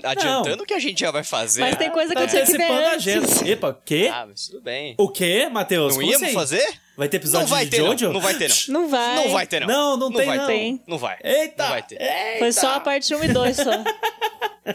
adiantando o que a gente já vai fazer. Mas tem coisa que Tá eu tinha que ver antecipando a antes. agenda. Epa, quê? Ah, mas tudo bem. O quê, Matheus? Não Como íamos assim? fazer? Vai ter episódio Não vai de ter, Jojo? não. Não vai ter, não. Não vai. Não vai ter, não. Não, não tem, vai não. Tem. Não vai. Eita! Não vai ter. Eita! Foi só a parte 1 e 2 só.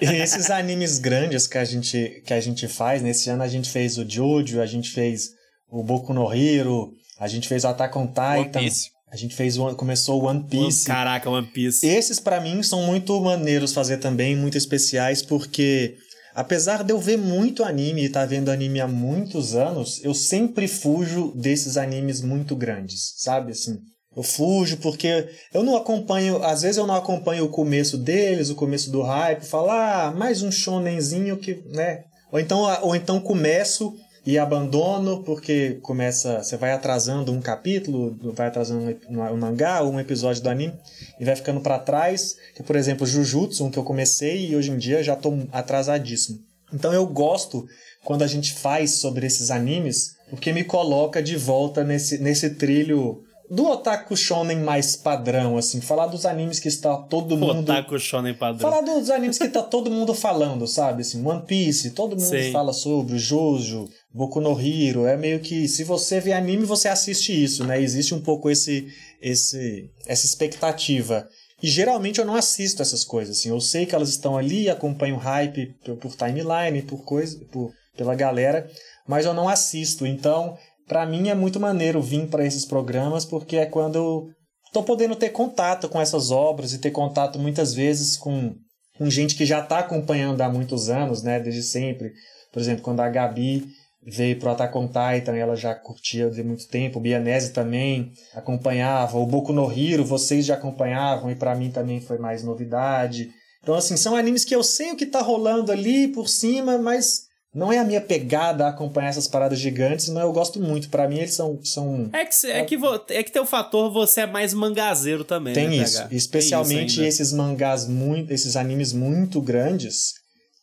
E esses animes grandes que a gente, que a gente faz, nesse ano a gente fez o Jojo, a gente fez o Boku no Hero, a gente fez o Attack on One Titan, Piece. a gente fez o, começou o One Piece. Caraca, One Piece. Esses pra mim são muito maneiros fazer também, muito especiais, porque apesar de eu ver muito anime e estar vendo anime há muitos anos, eu sempre fujo desses animes muito grandes, sabe assim? Eu fujo porque eu não acompanho, às vezes eu não acompanho o começo deles, o começo do hype, falo, ah, mais um shonenzinho que, né? Ou então, ou então começo e abandono porque começa, você vai atrasando um capítulo, vai atrasando um, mangá um episódio do anime e vai ficando para trás. Que, por exemplo, Jujutsu, um que eu comecei e hoje em dia já tô atrasadíssimo. Então eu gosto quando a gente faz sobre esses animes, porque me coloca de volta nesse, nesse trilho do otaku shonen mais padrão, assim, falar dos animes que está todo mundo Otaku Shonen padrão. Falar dos animes que tá todo mundo falando, sabe? Assim, One Piece, todo mundo Sim. fala sobre, Jojo, Boku no Hero, é meio que se você vê anime, você assiste isso, né? Existe um pouco esse esse essa expectativa. E geralmente eu não assisto essas coisas, assim. Eu sei que elas estão ali, acompanho o hype por, por timeline, por coisa, por, pela galera, mas eu não assisto. Então, pra mim é muito maneiro vir para esses programas porque é quando eu tô podendo ter contato com essas obras e ter contato muitas vezes com, com gente que já está acompanhando há muitos anos, né, desde sempre. Por exemplo, quando a Gabi veio pro Attack on Titan, ela já curtia de muito tempo, o Bianese também acompanhava, o Boku no Hero, vocês já acompanhavam e para mim também foi mais novidade. Então assim, são animes que eu sei o que tá rolando ali por cima, mas não é a minha pegada acompanhar essas paradas gigantes, mas eu gosto muito. Para mim eles são são É que, cê- é, que vo- é que tem o fator você é mais mangazeiro também, Tem né, isso, PH? especialmente Tem isso esses mangás muito, esses animes muito grandes.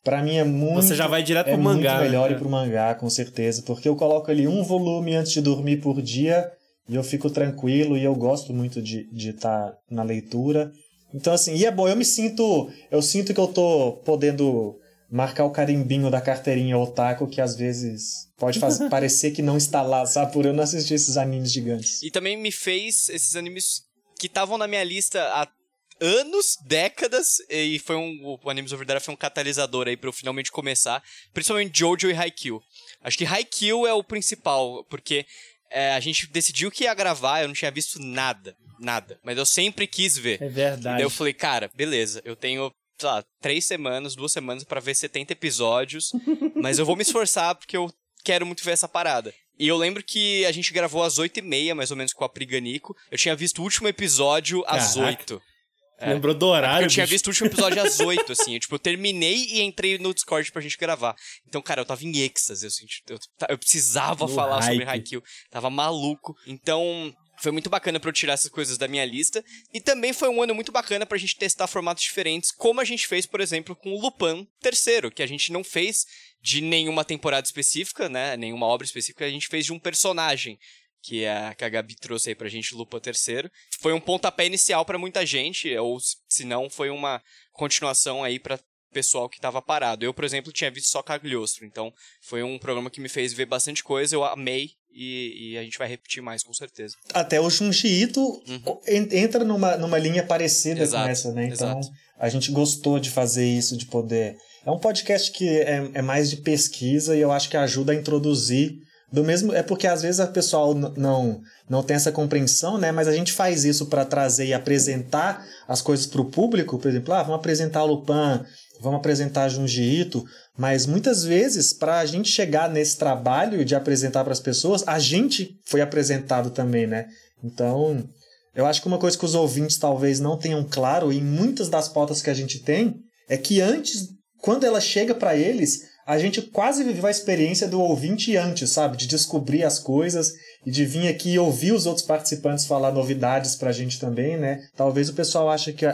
Pra mim é muito Você já vai direto é pro mangá. muito melhor né? ir pro mangá, com certeza, porque eu coloco ali um volume antes de dormir por dia e eu fico tranquilo e eu gosto muito de de estar na leitura. Então assim, e é bom, eu me sinto, eu sinto que eu tô podendo marcar o carimbinho da carteirinha otaku que às vezes pode fazer, parecer que não está lá, sabe, por eu não assistir esses animes gigantes. E também me fez esses animes que estavam na minha lista há anos, décadas, e foi um. O Animes Overdrive foi um catalisador aí pra eu finalmente começar. Principalmente Jojo e Haikyuu. Acho que Haikyuu é o principal, porque é, a gente decidiu que ia gravar, eu não tinha visto nada. Nada. Mas eu sempre quis ver. É E verdade. daí eu falei, cara, beleza, eu tenho, sei lá, três semanas, duas semanas pra ver 70 episódios, mas eu vou me esforçar porque eu quero muito ver essa parada. E eu lembro que a gente gravou às 8h30, mais ou menos, com a Priganico. Eu tinha visto o último episódio às Caraca. 8 É. Lembrou do horário, eu tinha bicho. visto o último episódio às 8, assim. Eu, tipo, eu terminei e entrei no Discord pra gente gravar. Então, cara, eu tava em êxtase, eu, senti, eu, eu precisava No falar sobre hype. Haikyuu. Tava maluco. Então, foi muito bacana pra eu tirar essas coisas da minha lista. E também foi um ano muito bacana pra gente testar formatos diferentes, como a gente fez, por exemplo, com o Lupin terceiro, que a gente não fez de nenhuma temporada específica, né? Nenhuma obra específica, a gente fez de um personagem. Que, é, a- que a Gabi trouxe aí pra gente, Lupin terceiro. Foi um pontapé inicial pra muita gente, ou se- não, foi uma continuação aí pra pessoal que tava parado. Eu, por exemplo, tinha visto só Cagliostro, então foi um programa que me fez ver bastante coisa, eu amei e, e a gente vai repetir mais, com certeza. Até o Junji Ito en- entra numa, numa linha parecida Uhum. Exato, com essa, né? Então, exato. a gente gostou de fazer isso, de poder. É um podcast que é, é mais de pesquisa e eu acho que ajuda a introduzir. Do mesmo, é porque às vezes a pessoal não não tem essa compreensão, né? Mas a gente faz isso para trazer e apresentar as coisas para o público, por exemplo, ah, vamos apresentar o Lupin, vamos apresentar Junji Ito, mas muitas vezes para a gente chegar nesse trabalho de apresentar para as pessoas, a gente foi apresentado também, né? Então, eu acho que uma coisa que os ouvintes talvez não tenham claro em muitas das pautas que a gente tem é que antes, quando ela chega para eles, a gente quase viveu a experiência do ouvinte antes, sabe? De descobrir as coisas e de vir aqui e ouvir os outros participantes falar novidades pra gente também, né? Talvez o pessoal ache que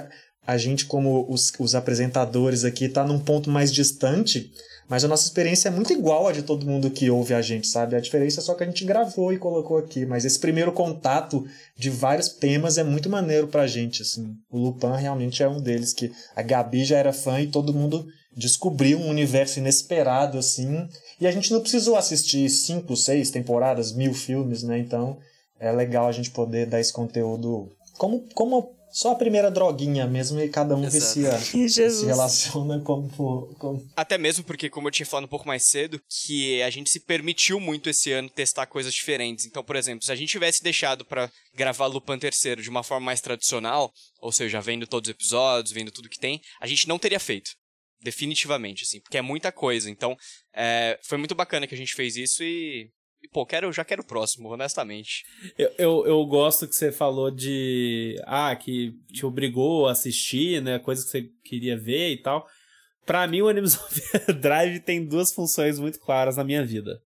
a, gente, como os, os apresentadores aqui, tá num ponto mais distante, mas a nossa experiência é muito igual a de todo mundo que ouve a gente, sabe? A diferença é só que a gente gravou e colocou aqui, mas esse primeiro contato de vários temas é muito maneiro pra gente, assim. O Lupin realmente é um deles que a Gabi já era fã e todo mundo descobriu um universo inesperado, assim. E a gente não precisou assistir cinco, seis temporadas, mil filmes, né? Então é legal a gente poder dar esse conteúdo como, como só a primeira droguinha mesmo e cada um vicia, se relaciona como, como. Até mesmo porque, como eu tinha falado um pouco mais cedo, que a gente se permitiu muito esse ano testar coisas diferentes. Então, por exemplo, se a gente tivesse deixado para gravar Lupin terceiro de uma forma mais tradicional, ou seja, vendo todos os episódios, vendo tudo que tem, a gente não teria feito. Definitivamente, assim, porque é muita coisa. Então, é, foi muito bacana que a gente fez isso e e, pô, quero, já quero o próximo, honestamente. Eu, eu, eu, gosto que você falou de. Ah, que te obrigou a assistir, né? Coisas que você queria ver e tal. Pra mim, o Animes Drive tem duas funções muito claras na minha vida.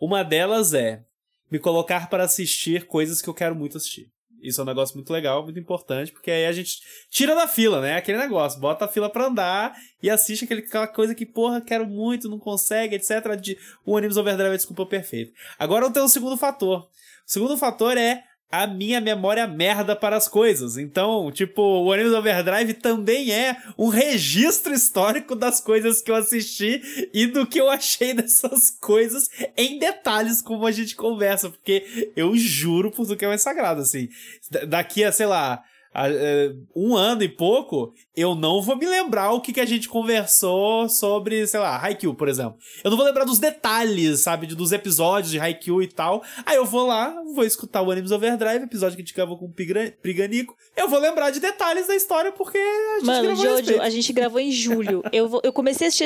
Uma delas é me colocar para assistir coisas que eu quero muito assistir. Isso é um negócio muito legal, muito importante, porque aí a gente tira da fila, né? Aquele negócio, bota a fila pra andar e assiste aquele, aquela coisa que, porra, quero muito, não consegue, etc. De, o Animes Overdrive é desculpa perfeita. Agora eu tenho um segundo fator. O segundo fator é a minha memória merda para as coisas. Então, tipo, o Animes Overdrive também é um registro histórico das coisas que eu assisti e do que eu achei dessas coisas em detalhes, como a gente conversa, porque eu juro por tudo que é mais sagrado, assim. Daqui a, sei lá, um ano e pouco, eu não vou me lembrar o que, que a gente conversou sobre, sei lá, Haikyuu, por exemplo. Eu não vou lembrar dos detalhes, sabe, dos episódios de Haikyuu e tal. Aí eu vou lá, vou escutar o Animes Overdrive, episódio que a gente gravou com o Priganico. Eu vou lembrar de detalhes da história porque a gente Mano, Jojo, a, a gente gravou em julho. eu, vou, eu comecei a assistir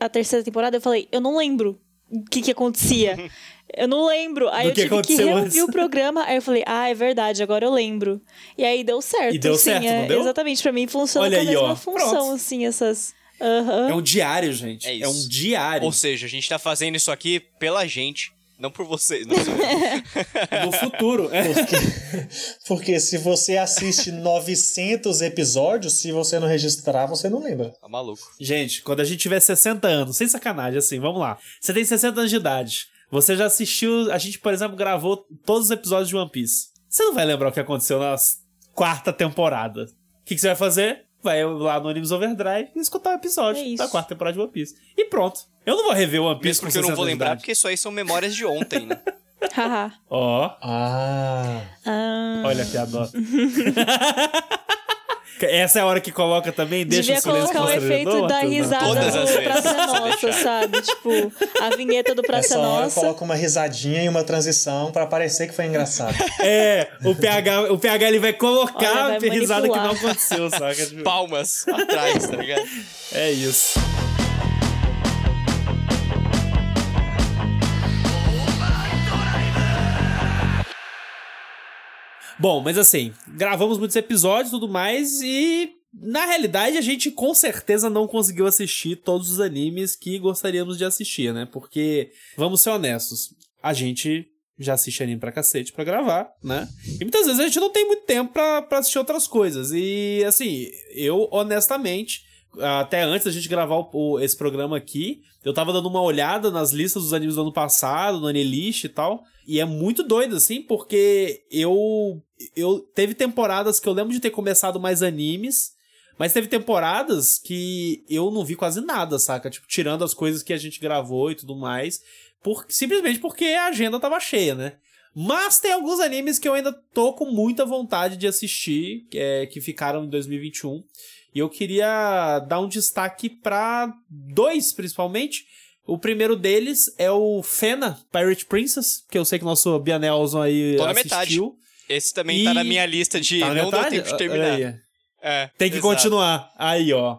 a terceira temporada e eu falei, eu não lembro o que que acontecia. Eu não lembro. Aí eu tive que reouvir o programa. Aí eu falei, ah, é verdade, agora eu lembro. E aí deu certo. E deu sim, certo, é, não deu? Exatamente, pra mim funciona Olha com a aí, mesma ó. função, Pronto. assim, essas. Uhum. É um diário, gente. É É, um diário. Ou seja, a gente tá fazendo isso aqui pela gente, não por vocês. Não. No futuro. É. Porque se você assiste 900 episódios, se você não registrar, você não lembra. tá maluco. Gente, quando a gente tiver 60 anos, sem sacanagem, assim, vamos lá. Você tem 60 anos de idade. Você já assistiu. A gente, por exemplo, gravou todos os episódios de One Piece. Você não vai lembrar o que aconteceu na quarta temporada. O que, que você vai fazer? Vai lá no Animes Overdrive e escutar o episódio É da quarta temporada de One Piece. E pronto. Eu não vou rever o One Piece Mesmo porque eu não vou 60 de lembrar, porque isso aí são memórias de ontem, né? Haha. Ó, Ah. Ah. olha a piadota. Essa é a hora que coloca também, deixa Devia o silêncio colocar o efeito da risada Todas do Praça Nossa, sabe? Tipo, a vinheta do Praça Essa hora Nossa. coloca uma risadinha e uma transição pra parecer que foi engraçado. É, o PH, o PH ele vai colocar Olha, vai a risada que não aconteceu, saca? Tipo, Palmas atrás, tá ligado? É isso. Bom, mas assim, gravamos muitos episódios e tudo mais e na realidade a gente com certeza não conseguiu assistir todos os animes que gostaríamos de assistir, né? Porque, vamos ser honestos, a gente já assiste anime pra cacete pra gravar, né? E muitas vezes a gente não tem muito tempo pra, pra assistir outras coisas. E assim, eu honestamente até antes da gente gravar o- o- esse programa aqui, eu tava dando uma olhada nas listas dos animes do ano passado, no Anilist e tal, e é muito doido, assim, porque eu, eu teve temporadas que eu lembro de ter começado mais animes, mas teve temporadas que eu não vi quase nada, saca? Tipo, tirando as coisas que a gente gravou e tudo mais, por, simplesmente porque a agenda tava cheia, né? Mas tem alguns animes que eu ainda tô com muita vontade de assistir, que, é, que ficaram em 2021. E eu queria dar um destaque pra dois, principalmente. O primeiro deles é o Fena, Pirate Princess, que eu sei que nosso Bianelson aí assistiu. Esse também E- tá na minha lista de Tá não deu metade? tempo de terminar. É, Tem que exato. continuar. Aí, ó.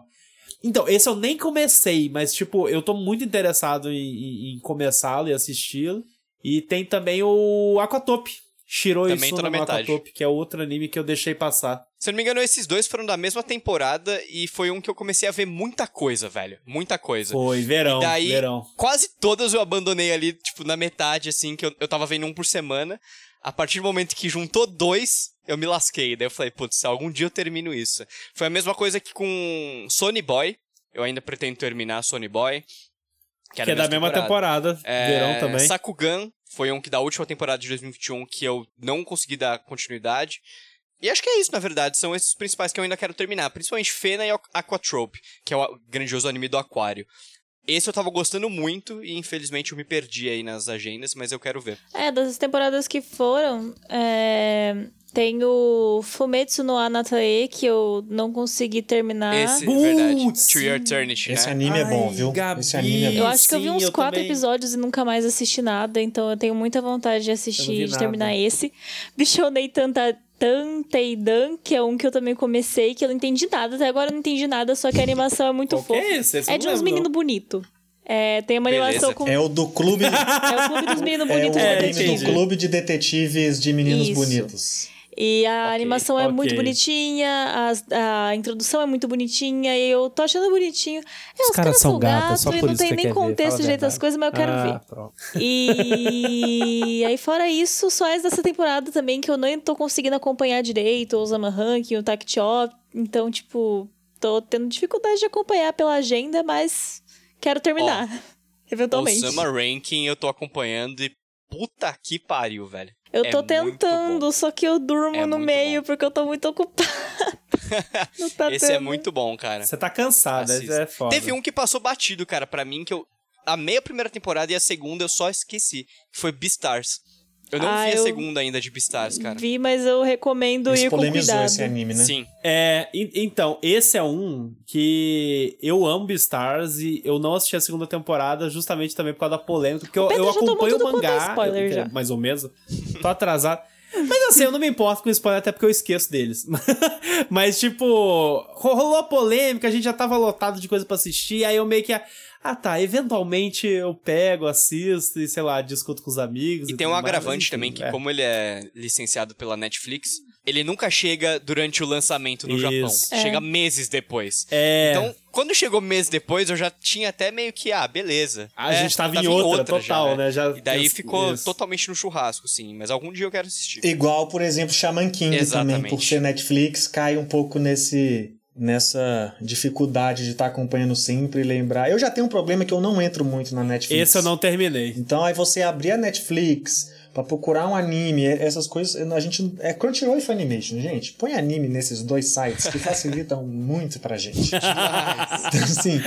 Então, esse eu nem comecei, mas, tipo, eu tô muito interessado em, em- em começá-lo e assisti-lo. E tem também o Aquatope. Shiroi Também na no metade. Aquatope, que é outro anime que eu deixei passar. Se eu não me engano, esses dois foram da mesma temporada e foi um que eu comecei a ver muita coisa, velho. Muita coisa. Foi, verão, E daí, verão. quase todas eu abandonei ali, tipo, na metade, assim, que eu, eu tava vendo um por semana. A partir do momento que juntou dois, eu me lasquei. Daí eu falei, putz, algum dia eu termino isso. Foi a mesma coisa que com Sony Boy. Eu ainda pretendo terminar Sony Boy. Que, é da mesma temporada, É, verão também. Sakugan foi um que da última temporada de 2021 que eu não consegui dar continuidade. E acho que é isso, na verdade. São esses principais que eu ainda quero terminar. Principalmente Fena e Aquatrope, que é o grandioso anime do Aquário. Esse eu tava gostando muito e infelizmente eu me perdi aí nas agendas, mas eu quero ver. É, das temporadas que foram, é, tem o Fumetsu no Anatae, que eu não consegui terminar. Esse, Putz, verdade. To. Your Eternity, Esse né? anime é bom, Ai, viu? Gabi. Esse anime é bom. Eu acho que eu vi uns eu quatro também. episódios e nunca mais assisti nada, então eu tenho muita vontade de assistir, de terminar esse. Bichonei Tanta Tanteidan, que é um que eu também comecei, que eu não entendi nada, até agora eu não entendi nada, só que a animação é muito fofa. é esse? Esse É de uns meninos bonitos. É, tem uma Beleza. animação com. É o do clube. É o clube dos meninos é bonitos o de É, anime detetive. do clube de detetives de meninos Isso. bonitos. E a animação é ok. muito bonitinha, as- a, introdução é muito bonitinha, e eu tô achando bonitinho. É, os, caras são gatos, só e não tem nem contexto a direito das verdade. coisas, mas eu quero ah, ver. Pronto. E aí, fora isso, só essa dessa temporada também que eu nem tô conseguindo acompanhar direito, o Osama Ranking, o Tact Chop. Então, tipo, tô tendo dificuldade de acompanhar pela agenda, mas quero terminar. eventualmente. O Summer Ranking eu tô acompanhando e puta que pariu, velho. Eu é tô tentando, só que eu durmo É no meio bom. porque eu tô muito ocupada. Não tá Esse é tendo. muito bom, cara. Você tá cansado, é foda. Teve um que passou batido, cara, pra mim, que eu amei a primeira temporada e a segunda eu só esqueci. Que foi Beastars. Eu não Ah, vi a eu- segunda ainda de Beastars, cara. Vi, mas eu recomendo Eles ir com polemizou cuidado. esse anime, né? Sim. É, então, esse é um que eu amo Beastars e eu não assisti a segunda temporada justamente também por causa da polêmica, porque eu, Pedro eu já tomou acompanho o é mangá, spoiler eu- já. mais ou menos, tô atrasado. Mas assim, eu não me importo com spoiler, até porque eu esqueço deles. Mas, tipo, rolou a polêmica, a gente já tava lotado de coisa pra assistir, aí eu meio que. Ah, tá, eventualmente eu pego, assisto e, sei lá, discuto com os amigos. E tem um mais, agravante enfim, também, que é. como ele é licenciado pela Netflix, ele nunca chega durante o lançamento no Isso. Japão. É. Chega meses depois. É. Então, quando chegou meses depois, eu já tinha até meio que, ah, beleza. A É, gente tava, tava em outra, total, já, né? Já, E daí ficou isso. totalmente no churrasco, sim. Mas algum dia eu quero assistir. Igual, por exemplo, Shaman King Exatamente. também, por ser Netflix, cai um pouco nesse nessa dificuldade de estar acompanhando sempre e lembrar. Eu já tenho um problema que eu não entro muito na Netflix. Esse eu não terminei. Então aí você abrir a Netflix pra procurar um anime, essas coisas, a gente é Crunchyroll e Funimation, gente. Põe anime nesses dois sites que facilitam muito pra gente. Então, assim,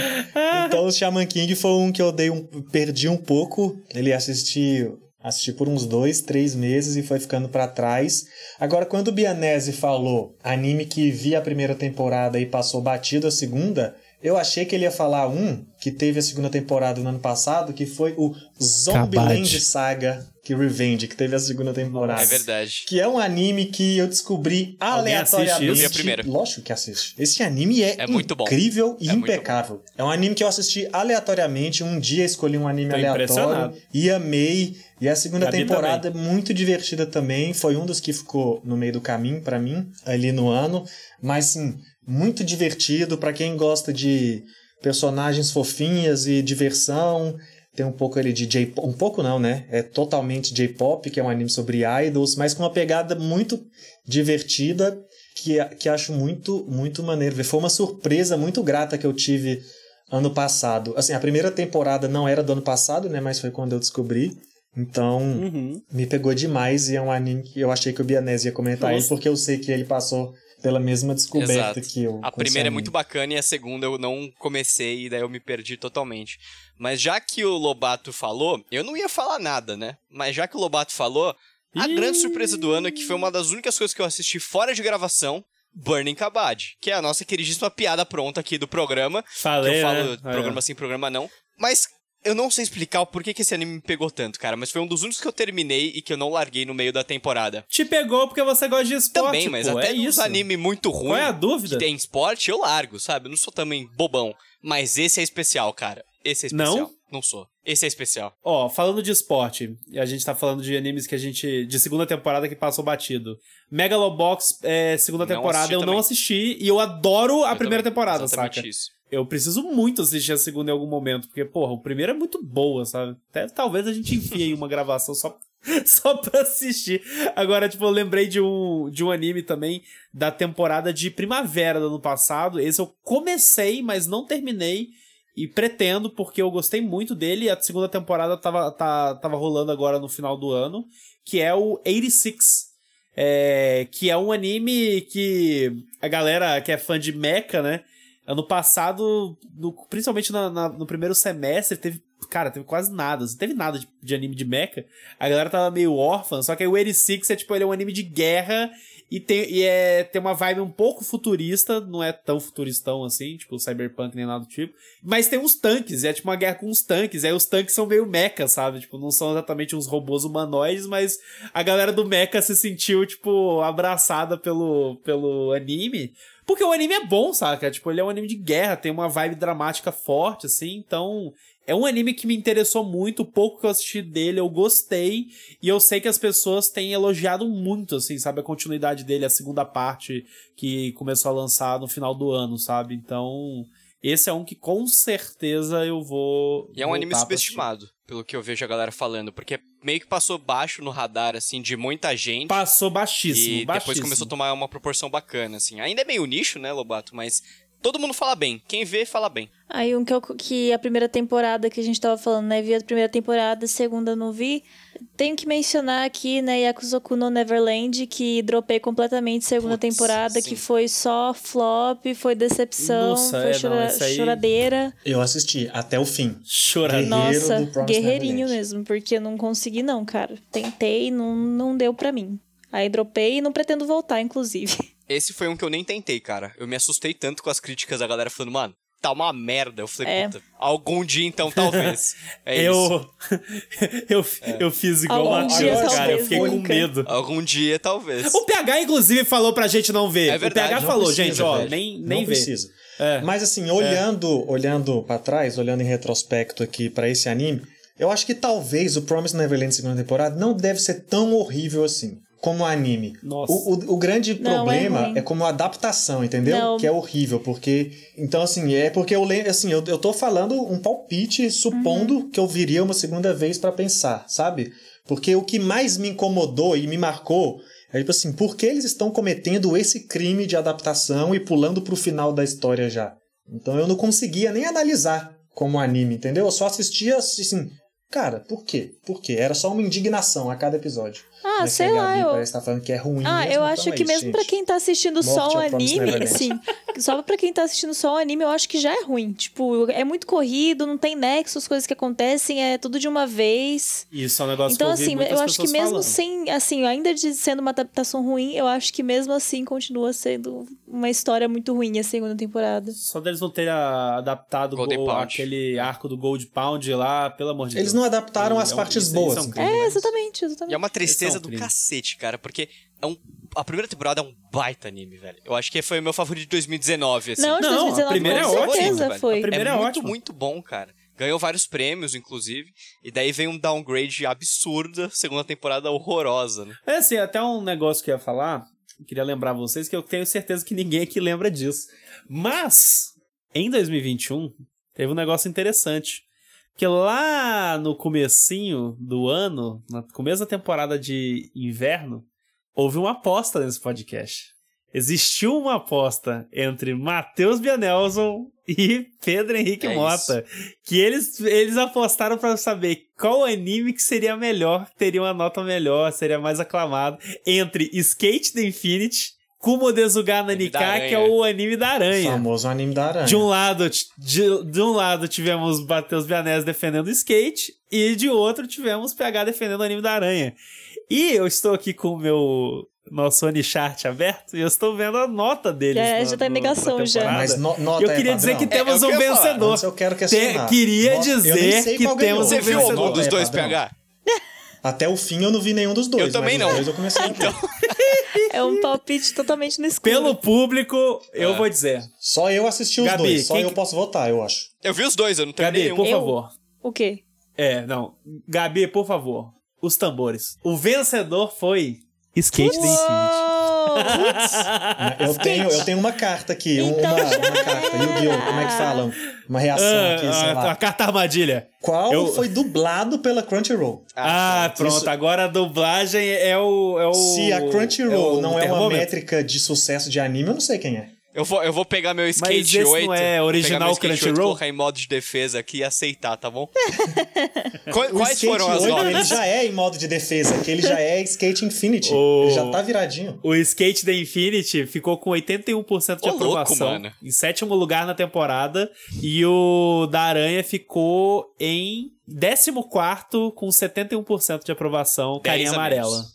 então o Shaman King foi um que eu dei um perdi um pouco. Ele assisti assisti por uns dois, três meses e foi ficando pra trás. Agora, quando o Bianese falou anime que vi a primeira temporada e passou batido a segunda, eu achei que ele ia falar um que teve a segunda temporada no ano passado, que foi o Zombieland. Saga que Revenge, que teve a segunda temporada. É verdade. Que é um anime que eu descobri Alguém aleatoriamente. Eu vi a primeira. Lógico que assiste. Esse anime é, É muito bom. incrível e É muito impecável. É um anime que eu assisti aleatoriamente. Um dia escolhi um anime Tô aleatório e amei. E a segunda Gabi temporada é muito divertida também. Foi um dos que ficou no meio do caminho pra mim, ali no ano. Mas sim, muito divertido pra quem gosta de personagens fofinhas e diversão. Tem um pouco ali de J-pop. Um pouco não, né? É totalmente J-pop, que é um anime sobre idols, mas com uma pegada muito divertida, que, que acho muito, muito maneiro ver. Foi uma surpresa muito grata que eu tive ano passado. Assim, a primeira temporada não era do ano passado, né? Mas foi quando eu descobri. Então, Uhum. me pegou demais e é um anime que eu achei que o Bianese ia comentar Nossa. ele, porque eu sei que ele passou pela mesma descoberta Exato. que eu. A primeira é muito bacana e a segunda eu não comecei e daí eu me perdi totalmente. Mas já que o Lobato falou, eu não ia falar nada, né? Mas já que o Lobato falou, a Ih. grande surpresa do ano é que foi uma das únicas coisas que eu assisti fora de gravação, Burning Kabad, que é a nossa queridíssima piada pronta aqui do programa. Falei, que eu falo né? programa sim, programa não. Mas eu não sei explicar o porquê que esse anime me pegou tanto, cara. Mas foi um dos únicos que eu terminei e que eu não larguei no meio da temporada. Te pegou porque você gosta de esporte, Também, mas pô, até é isso. anime muito ruim Qual é a dúvida? que tem esporte, eu largo, sabe? Eu não sou também bobão. Mas esse é especial, cara. Esse é especial. Não? Não sou. Esse é especial. Ó, falando de esporte, e a gente tá falando de animes que a gente. de segunda temporada que passou batido. Megalobox, é, segunda Não temporada, eu não também. assisti e eu adoro a Eu primeira também. temporada, Exatamente saca? isso. Eu preciso muito assistir a segunda em algum momento, porque, porra, o primeiro é muito boa, sabe? Até talvez a gente enfie aí uma gravação só, só pra assistir. Agora, tipo, eu lembrei de um, de um anime também da temporada de primavera do ano passado. Esse eu comecei, mas não terminei. E pretendo, porque eu gostei muito dele. A segunda temporada tava, tá, tava rolando agora no final do ano. Que é o 86. É, que é um anime que a galera que é fã de mecha, né? Ano passado, no, principalmente na, na, no primeiro semestre, teve. Cara, teve quase nada. Não teve nada de, de, anime de mecha. A galera tava meio órfã. Só que aí o 86 é tipo, ele é um anime de guerra. E tem, e é, tem uma vibe um pouco futurista. Não é tão futuristão assim, tipo cyberpunk nem nada do tipo. Mas tem uns tanques. É tipo uma guerra com uns tanques. Aí os tanques são meio mecha, sabe? Tipo, não são exatamente uns robôs humanoides. Mas a galera do mecha se sentiu, tipo, abraçada pelo, pelo anime. Porque o anime é bom, saca? Tipo, ele é um anime de guerra, tem uma vibe dramática forte, assim, então. É um anime que me interessou muito, o pouco que eu assisti dele eu gostei, e eu sei que as pessoas têm elogiado muito, assim, sabe, a continuidade dele, a segunda parte que começou a lançar no final do ano, sabe? Então, esse é um que com certeza eu vou. E é um anime subestimado, pelo que eu vejo a galera falando, porque meio que passou baixo no radar, assim, de muita gente. Passou baixíssimo, E baixíssimo. depois começou a tomar uma proporção bacana, assim. Ainda é meio nicho, né, Lobato? Mas todo mundo fala bem. Quem vê, fala bem. Aí um que, eu, que a primeira temporada que a gente tava falando, né? Vi a primeira temporada, a segunda não vi. Tenho que mencionar aqui, né, Yakusoku no Neverland, que dropei completamente segunda Putz, temporada, sim. que foi só flop, foi decepção, Nossa, foi é, não, chora- esse aí- choradeira. Eu assisti até o fim. Chorando. Guerreiro Nossa, guerreirinho Neverland. mesmo, porque eu não consegui não, cara. Tentei, não, não deu pra mim. Aí dropei e não pretendo voltar, inclusive. Esse foi um que eu nem tentei, cara. Eu me assustei tanto com as críticas da galera falando, mano, tá uma merda. Eu falei, É. puta, algum dia então, talvez. É isso. eu, eu, eu fiz igual o Algum dia, Matheus, cara. Eu talvez, fiquei com nunca. medo. Algum dia, talvez. O PH, inclusive, falou pra gente não ver. É verdade, o PH Não falou, precisa, gente, ó, velho. nem, nem não vê. precisa. É. Mas assim, olhando, olhando para trás, olhando em retrospecto aqui pra esse anime, eu acho que talvez o Promise Neverland segunda temporada não deve ser tão horrível assim como anime. Nossa. O, o, o grande Não, é problema ruim. é, como adaptação, entendeu? Não. Que é horrível, porque então assim, é porque eu lembro, assim, eu, eu tô falando um palpite supondo Uhum. que eu viria uma segunda vez pra pensar, sabe? Porque o que mais me incomodou e me marcou é tipo assim, por que eles estão cometendo esse crime de adaptação e pulando pro final da história já? Então eu não conseguia nem analisar como anime, entendeu? Eu só assistia assim, cara, por quê? Por quê? Era só uma indignação a cada episódio. Ah, Né, que sei lá, Gabi eu... parece estar falando que é ruim Ah, mesmo, eu então acho é que isso, mesmo pra gente. quem tá assistindo só Morte o ao Promised anime, assim, só pra quem tá assistindo só o anime, eu acho que já é ruim. Tipo, é muito corrido, não tem nexo, as coisas que acontecem, é tudo de uma vez. Isso é um negócio Então, que assim, eu acho que mesmo falando. sem, assim, ainda de sendo uma adaptação ruim, eu acho que mesmo assim continua sendo uma história muito ruim a segunda temporada. Só deles não terem adaptado o- Pound. aquele arco do Gold Pound lá, pelo amor de Eles Deus. não adaptaram É as partes boas. é. É, exatamente, E exatamente. é uma tristeza um do cacete, cara, porque é um... a primeira temporada é um baita anime, velho. Eu acho que foi o meu favorito de 2019, assim. Não, de Não, a 2019 primeira com é ótima, certeza velho. foi. A primeira é, é muito, ótima. muito bom, cara. Ganhou vários prêmios, inclusive. E daí vem um downgrade absurdo, segunda temporada horrorosa, né? É assim, até um negócio que eu ia falar, eu queria lembrar vocês que eu tenho certeza que ninguém aqui lembra disso. Mas, em 2021, teve um negócio interessante. Que lá no comecinho do ano, no começo da temporada de inverno, houve uma aposta nesse podcast. Existiu uma aposta entre Matheus Bianelson e Pedro Henrique É Mota. Que eles, eles apostaram pra saber qual anime que seria melhor, teria uma nota melhor, seria mais aclamado. Entre Skate the Infinity, Kumo Desuga Nanika, que é o anime da O aranha. famoso anime da aranha. De um lado, de, de um lado tivemos Matheus Bianese defendendo o skate e de outro tivemos PH defendendo o anime da aranha. E eu estou aqui com o meu nosso Onichart aberto e eu estou vendo a nota deles. É, na- já tá negação já. Mas no, nota eu é queria dizer que temos É, é o um que eu ia falar. vencedor. Eu quero Te- questionar. queria Nota- dizer sei que ganhou. temos um Você viu vencedor. dos É dois. PH? Até o fim eu não vi nenhum dos dois. Eu também mas não. Os dois eu comecei. Então, É um palpite totalmente no escuro. Pelo público, eu É. vou dizer. Só eu assisti os Gabi, dois. Só quem eu que- posso votar, eu acho. eu vi os dois, eu não tenho Gabi, nenhum. por Eu? favor. O quê? É, não. Gabi, por favor. Os tambores. O vencedor foi Skate the Infinity. Uou! Eu tenho, eu tenho uma carta aqui, Então uma, uma carta. Yu-Gi-Oh! Como é que fala? Uma reação aqui, sei Ah, a, lá. a carta armadilha. Qual eu- foi dublado pela Crunchyroll? Ah, pronto. Isso- Agora a dublagem é o. É o Se a Crunchyroll o não é uma métrica de sucesso de anime, eu não sei quem é. Eu vou, eu vou pegar meu Skate esse não 8. é vou original pegar meu Skate 8, Crunchyroll? colocar em modo de defesa aqui e aceitar, tá bom? Qu- O Quais Skate foram as 8, notas? ele já é em modo de defesa, que ele já é Skate Infinity. O- Ele já tá viradinho. O Skate da Infinity ficou com 81% de Ô, louco, aprovação. mano. Em sétimo lugar na temporada. E o da Aranha ficou em 14 com 71% de aprovação. 10 Carinha amarela.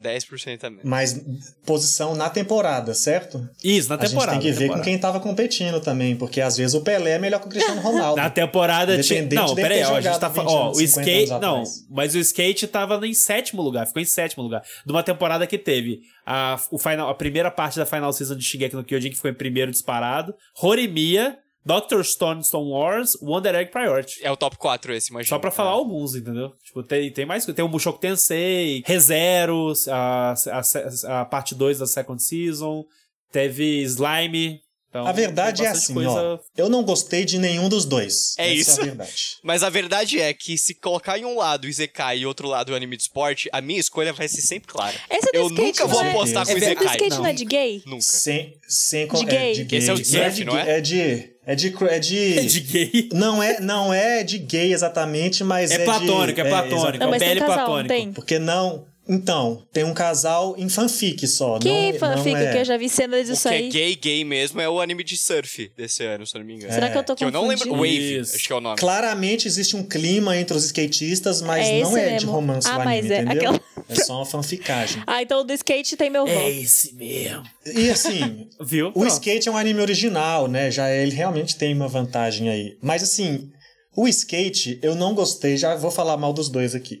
Menos. 10% a menos. Mas posição na temporada, certo? Isso, na a gente temporada. tem que ver temporada. com quem tava competindo também, porque às vezes o Pelé é melhor que o Cristiano Ronaldo. Na temporada tinha. Não, peraí, ó, a gente tá 20 falando. Ó, o 50 skate. Não, mas o skate tava em sétimo lugar, ficou em sétimo lugar. De uma temporada que teve a, o final, a primeira parte da final season de Shingeki no Kyojin, que ficou em primeiro disparado. Horimiya, Dr. Stone Stone Wars, Wonder Egg Priority. É o top 4 esse, imagina. Só pra falar alguns, entendeu? Tipo, tem, tem mais. Tem o Mushoku Tensei, ReZero, a, a, a parte 2 da Second Season, teve Slime. Então, A verdade é assim, coisa... ó. Eu não gostei de nenhum dos dois. É Essa isso. É a verdade. Mas a verdade é que se colocar em um lado o Izekai e outro lado o anime de esporte, a minha escolha vai ser sempre clara. Esse do Eu skate nunca vou é- apostar com o Esse do Izekai. skate não, Não. é de gay? Nunca. Sem, sem De é, gay. de gay. Esse é o de surf, de, não é? É de. É de. É de. É de gay. Não é, não é de gay exatamente, mas É é, platônico, de, é platônico. Não, mas Belo tem casal, não platônico. tem? Porque não. Então, tem um casal em fanfic só. Que não, fanfic não é. que eu já vi cenas O disso que é aí. gay, gay mesmo é o anime de surf desse ano, se eu não me engano. Será que eu tô Que eu não lembro. confundindo? Wave, Isso. acho que é o nome. Claramente existe um clima entre os skatistas, mas É não é de mesmo. romance Ah, o mas anime, é entendeu? aquela- É só uma fanficagem. Ah, então o do skate tem meu voto. É esse mesmo. E assim, Viu? O Pronto. skate é um anime original, né? Já ele realmente tem uma vantagem aí. Mas assim, o skate eu não gostei, já vou falar mal dos dois aqui.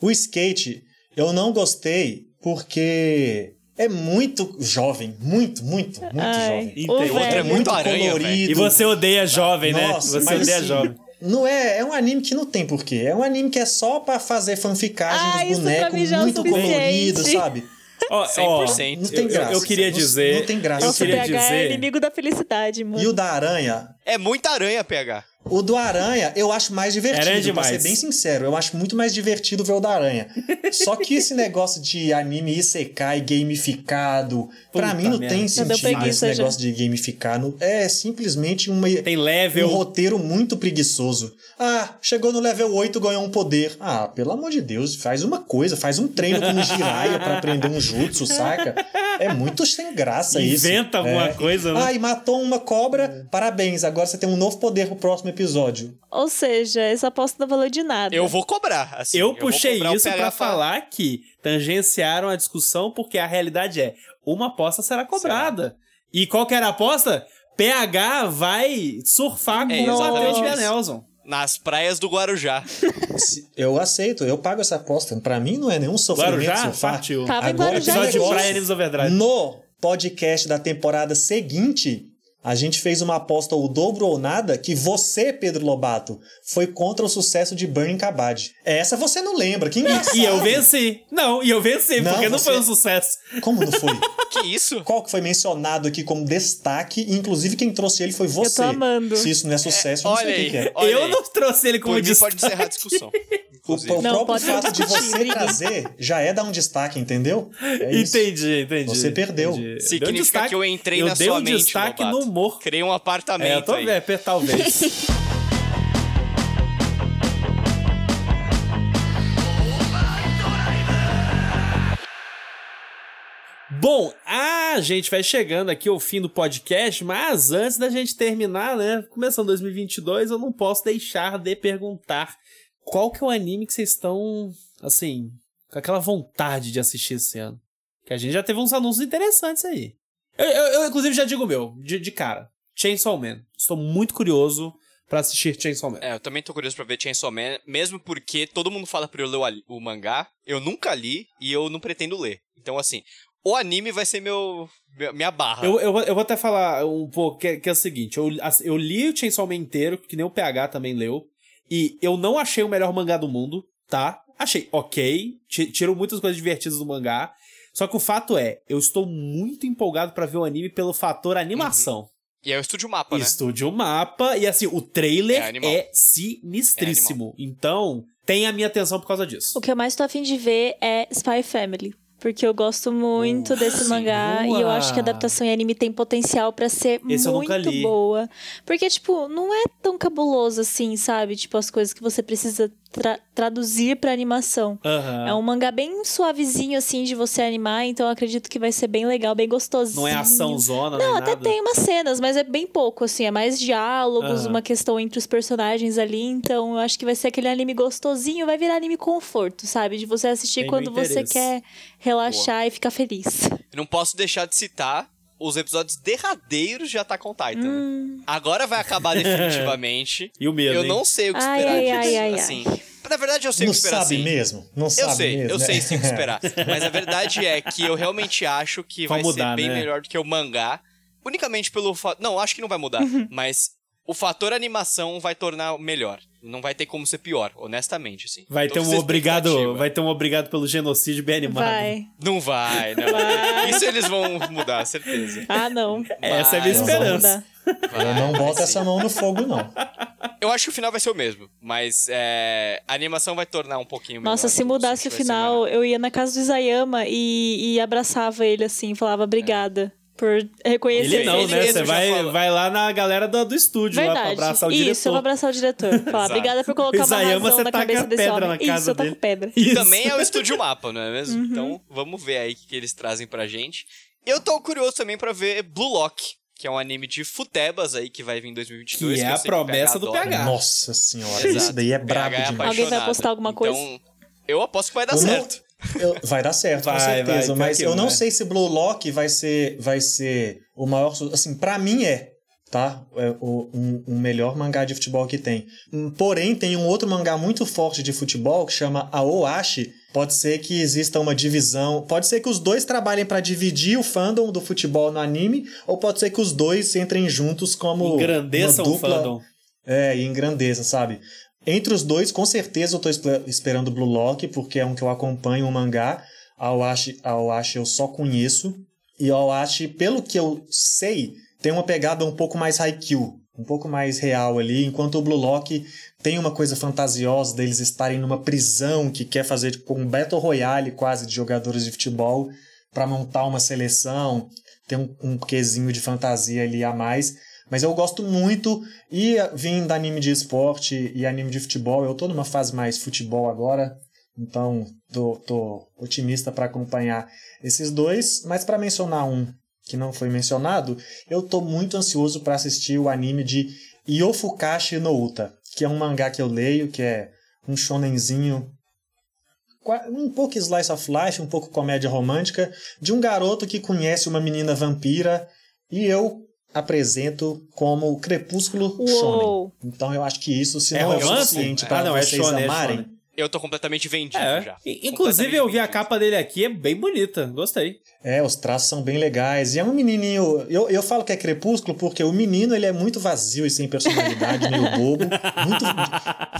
O skate eu não gostei porque é muito jovem, muito, muito, muito Ai, jovem. o. Outro é muito aranha, velho. E você odeia jovem, Nossa, né? Você mas odeia assim, jovem. Não é, é um anime que não tem porquê. É um anime que é só pra fazer fanficagem Ah, dos bonecos é muito suficiente. colorido, sabe? Ó, ó, 100%. Não tem eu- graça. Eu, queria Não- dizer. não tem graça. Eu queria é dizer. inimigo da felicidade, mano. E o da aranha, É muita aranha, PH. O do Aranha eu acho mais divertido, Aranha pra demais. ser bem sincero. Eu acho muito mais divertido ver o da Aranha. Só que esse negócio de anime Isekai gamificado, pra Puta mim não merda. tem Já sentido esse já. negócio de gamificar. Não- É simplesmente uma, Tem um level. roteiro muito preguiçoso. Ah, chegou no level 8, ganhou um poder. Ah, pelo amor de Deus, faz uma coisa, faz um treino com um Jiraiya pra aprender um jutsu, saca? É muito sem graça isso. Inventa alguma É. coisa, né? Ah, e matou uma cobra, parabéns, agora você tem um novo poder pro próximo episódio. Ou seja, essa aposta não valeu de nada. Eu vou cobrar, assim. eu vou puxei cobrar o isso PH pra falar que tangenciaram a discussão porque a realidade é uma aposta será cobrada. E qual que era a aposta? PH vai surfar com É o exatamente isso. Nelson. Nas praias do Guarujá. Eu aceito, eu pago essa aposta. Pra mim não é nenhum sofrimento Guarujá surfar. partiu. Tava em Agora, Guarujá Episódio de Praia Overdrive. No podcast da temporada seguinte, a gente fez uma aposta o dobro ou nada que você, Pedro Lobato, foi contra o sucesso de Burning Kabad. Essa você não lembra, que engraçado. E eu venci. Não, e eu venci, Não, porque não você- foi um sucesso. Como não foi? Que isso? Qual que foi mencionado aqui como destaque? e, Inclusive quem trouxe ele foi você. amando. Se isso não é sucesso, eu não olha sei o que aí. que é. Olha eu aí. não trouxe ele como Por mim, destaque. pode encerrar a discussão. O, inclusive. o Não, próprio pode fato de você trazer já é dar um destaque, entendeu? É isso. Entendi, entendi. Você perdeu. Entendi. Deu Significa destaque- que eu entrei eu na dei sua um mente, destaque Lobato. no humor. Criei um apartamento É, tô aí. é, talvez. Bom, a gente vai chegando aqui ao fim do podcast, mas antes da gente terminar, né, começando 2022, eu não posso deixar de perguntar qual que é o anime que vocês estão, assim, com aquela vontade de assistir esse ano. Que a gente já teve uns anúncios interessantes aí. Eu, eu, eu, inclusive, já digo o meu, de, de cara. Chainsaw Man. Estou muito curioso pra assistir Chainsaw Man. É, eu também tô curioso pra ver Chainsaw Man, mesmo porque todo mundo fala pra eu ler o, o mangá, eu nunca li e eu não pretendo ler. Então, assim, o anime vai ser meu, minha barra. Eu, eu, vou- eu vou até falar um pouco, que, é- que é o seguinte, eu, eu li o Chainsaw Man inteiro, que nem o PH também leu, e eu não achei o melhor mangá do mundo, tá? Achei ok, ti- tirou muitas coisas divertidas do mangá, Só que o fato é, eu estou muito empolgado pra ver o anime pelo fator animação. E é o Estúdio Mapa, né? Estúdio Mapa, e assim, o trailer É é sinistríssimo. então, tem a minha atenção por causa disso. O que eu mais tô afim de ver é Spy Family. Porque eu gosto muito desse sim. mangá e eu acho que a Boa. adaptação em anime tem potencial pra ser Esse muito boa. Porque, tipo, não é tão cabuloso assim, sabe? Tipo, as coisas que você precisa tra- traduzir pra animação. Aham. É um mangá bem suavezinho, assim, de você animar, então eu acredito que vai ser bem legal, bem gostosinho. Não é ação zona, Não, até nada. tem umas cenas, mas é bem pouco, assim. É mais diálogos, Aham. uma questão entre os personagens ali. Então, eu acho que vai ser aquele anime gostosinho, vai virar anime conforto, sabe? De você assistir Tem quando você quer relaxar e ficar feliz. Eu não posso deixar de citar os episódios derradeiros de Attack on Titan. né? Hum. Agora vai acabar definitivamente. E o medo, eu hein? não sei o que esperar ai, disso. ai, ai, assim. Na verdade, eu sei Não o que esperar sabe sim. mesmo? Não Eu sabe sei, mesmo, eu né? sei sim o que esperar. Mas a verdade é que eu realmente acho que Vai vai, mudar, ser bem né? melhor do que o mangá. Unicamente pelo fato. Não, acho que não vai mudar. Uhum. Mas o fator animação vai tornar melhor. Não vai ter como ser pior, honestamente, assim. Vai Tô ter um obrigado, vai ter um obrigado pelo genocídio bem animado. Vai. Não vai, não. Vai. Isso eles vão mudar, certeza. Ah, não. Essa é a minha Vai, não esperança. Eu não boto vai essa mão no fogo, não. Eu acho que o final vai ser o mesmo, mas é, a animação vai tornar um pouquinho melhor. Nossa, se mudasse o Vai final, melhor. eu ia na casa do Isayama e, e abraçava ele assim, falava obrigada por reconhecer. Ele não, Ele né? Você vai, vai lá na galera do, do estúdio lá pra Verdade. abraçar o Isso, eu diretor. vou abraçar o diretor. Falar, obrigada por colocar uma Isayama, razão você na taca cabeça desse pedra homem. na Isso, casa eu taco dele. pedra. Isso. Também é o Estúdio Mapa, não é mesmo? Uhum. Então, vamos ver aí o que eles trazem pra gente. Eu tô curioso também pra ver Blue Lock, que é um anime de futebas aí que vai vir em 2022. Que é eu a que promessa do adora. PH. Nossa senhora, Exato. isso daí é brabo PH demais. Alguém vai postar alguma coisa? Então, eu aposto que vai dar Eu não- certo. Eu- vai dar certo, Vai, com vai, certeza. pior mas eu não vai. sei se Blue Lock vai ser, vai ser o maior. Assim, pra mim é, tá? É o um, um melhor mangá de futebol que tem. Hum, Porém, tem um outro mangá muito forte de futebol que chama Aoashi. Pode ser que exista uma divisão. Pode ser que os dois trabalhem pra dividir o fandom do futebol no anime, ou pode ser que os dois entrem juntos como. Engrandeçam uma o dupla, fandom. é, e engrandeça, sabe? Entre os dois, com certeza eu tô espe- esperando Blue Lock, porque é um que eu acompanho o mangá. A Awashi eu só conheço. E a Awashi, pelo que eu sei, tem uma pegada um pouco mais Haikyuu, um pouco mais real ali, enquanto o Blue Lock tem uma coisa fantasiosa deles estarem numa prisão que quer fazer tipo, um Battle Royale quase de jogadores de futebol para montar uma seleção, tem um, um quesinho de fantasia ali a mais. Mas eu gosto muito e eh, vim da anime de esporte e anime de futebol. Eu tô numa fase mais futebol agora, então tô, tô otimista para acompanhar esses dois. Mas para mencionar um que não foi mencionado, eu tô muito ansioso para assistir o anime de Yofukashi no Uta, que é um mangá que eu leio, que é um shonenzinho um pouco slice of life, um pouco comédia romântica, de um garoto que conhece uma menina vampira e eu apresento como Crepúsculo Uou. Shonen. Então eu acho que isso, se É não é o suficiente Ah, para não, é vocês shonen, é amarem, shonen. Eu tô completamente vendido É. já. Inclusive, eu vi a Completamente capa dele aqui, é bem bonita. Gostei. É, os traços são bem legais. E é um menininho. Eu, eu falo que é crepúsculo porque o menino ele é muito vazio e sem personalidade, meio bobo. Muito...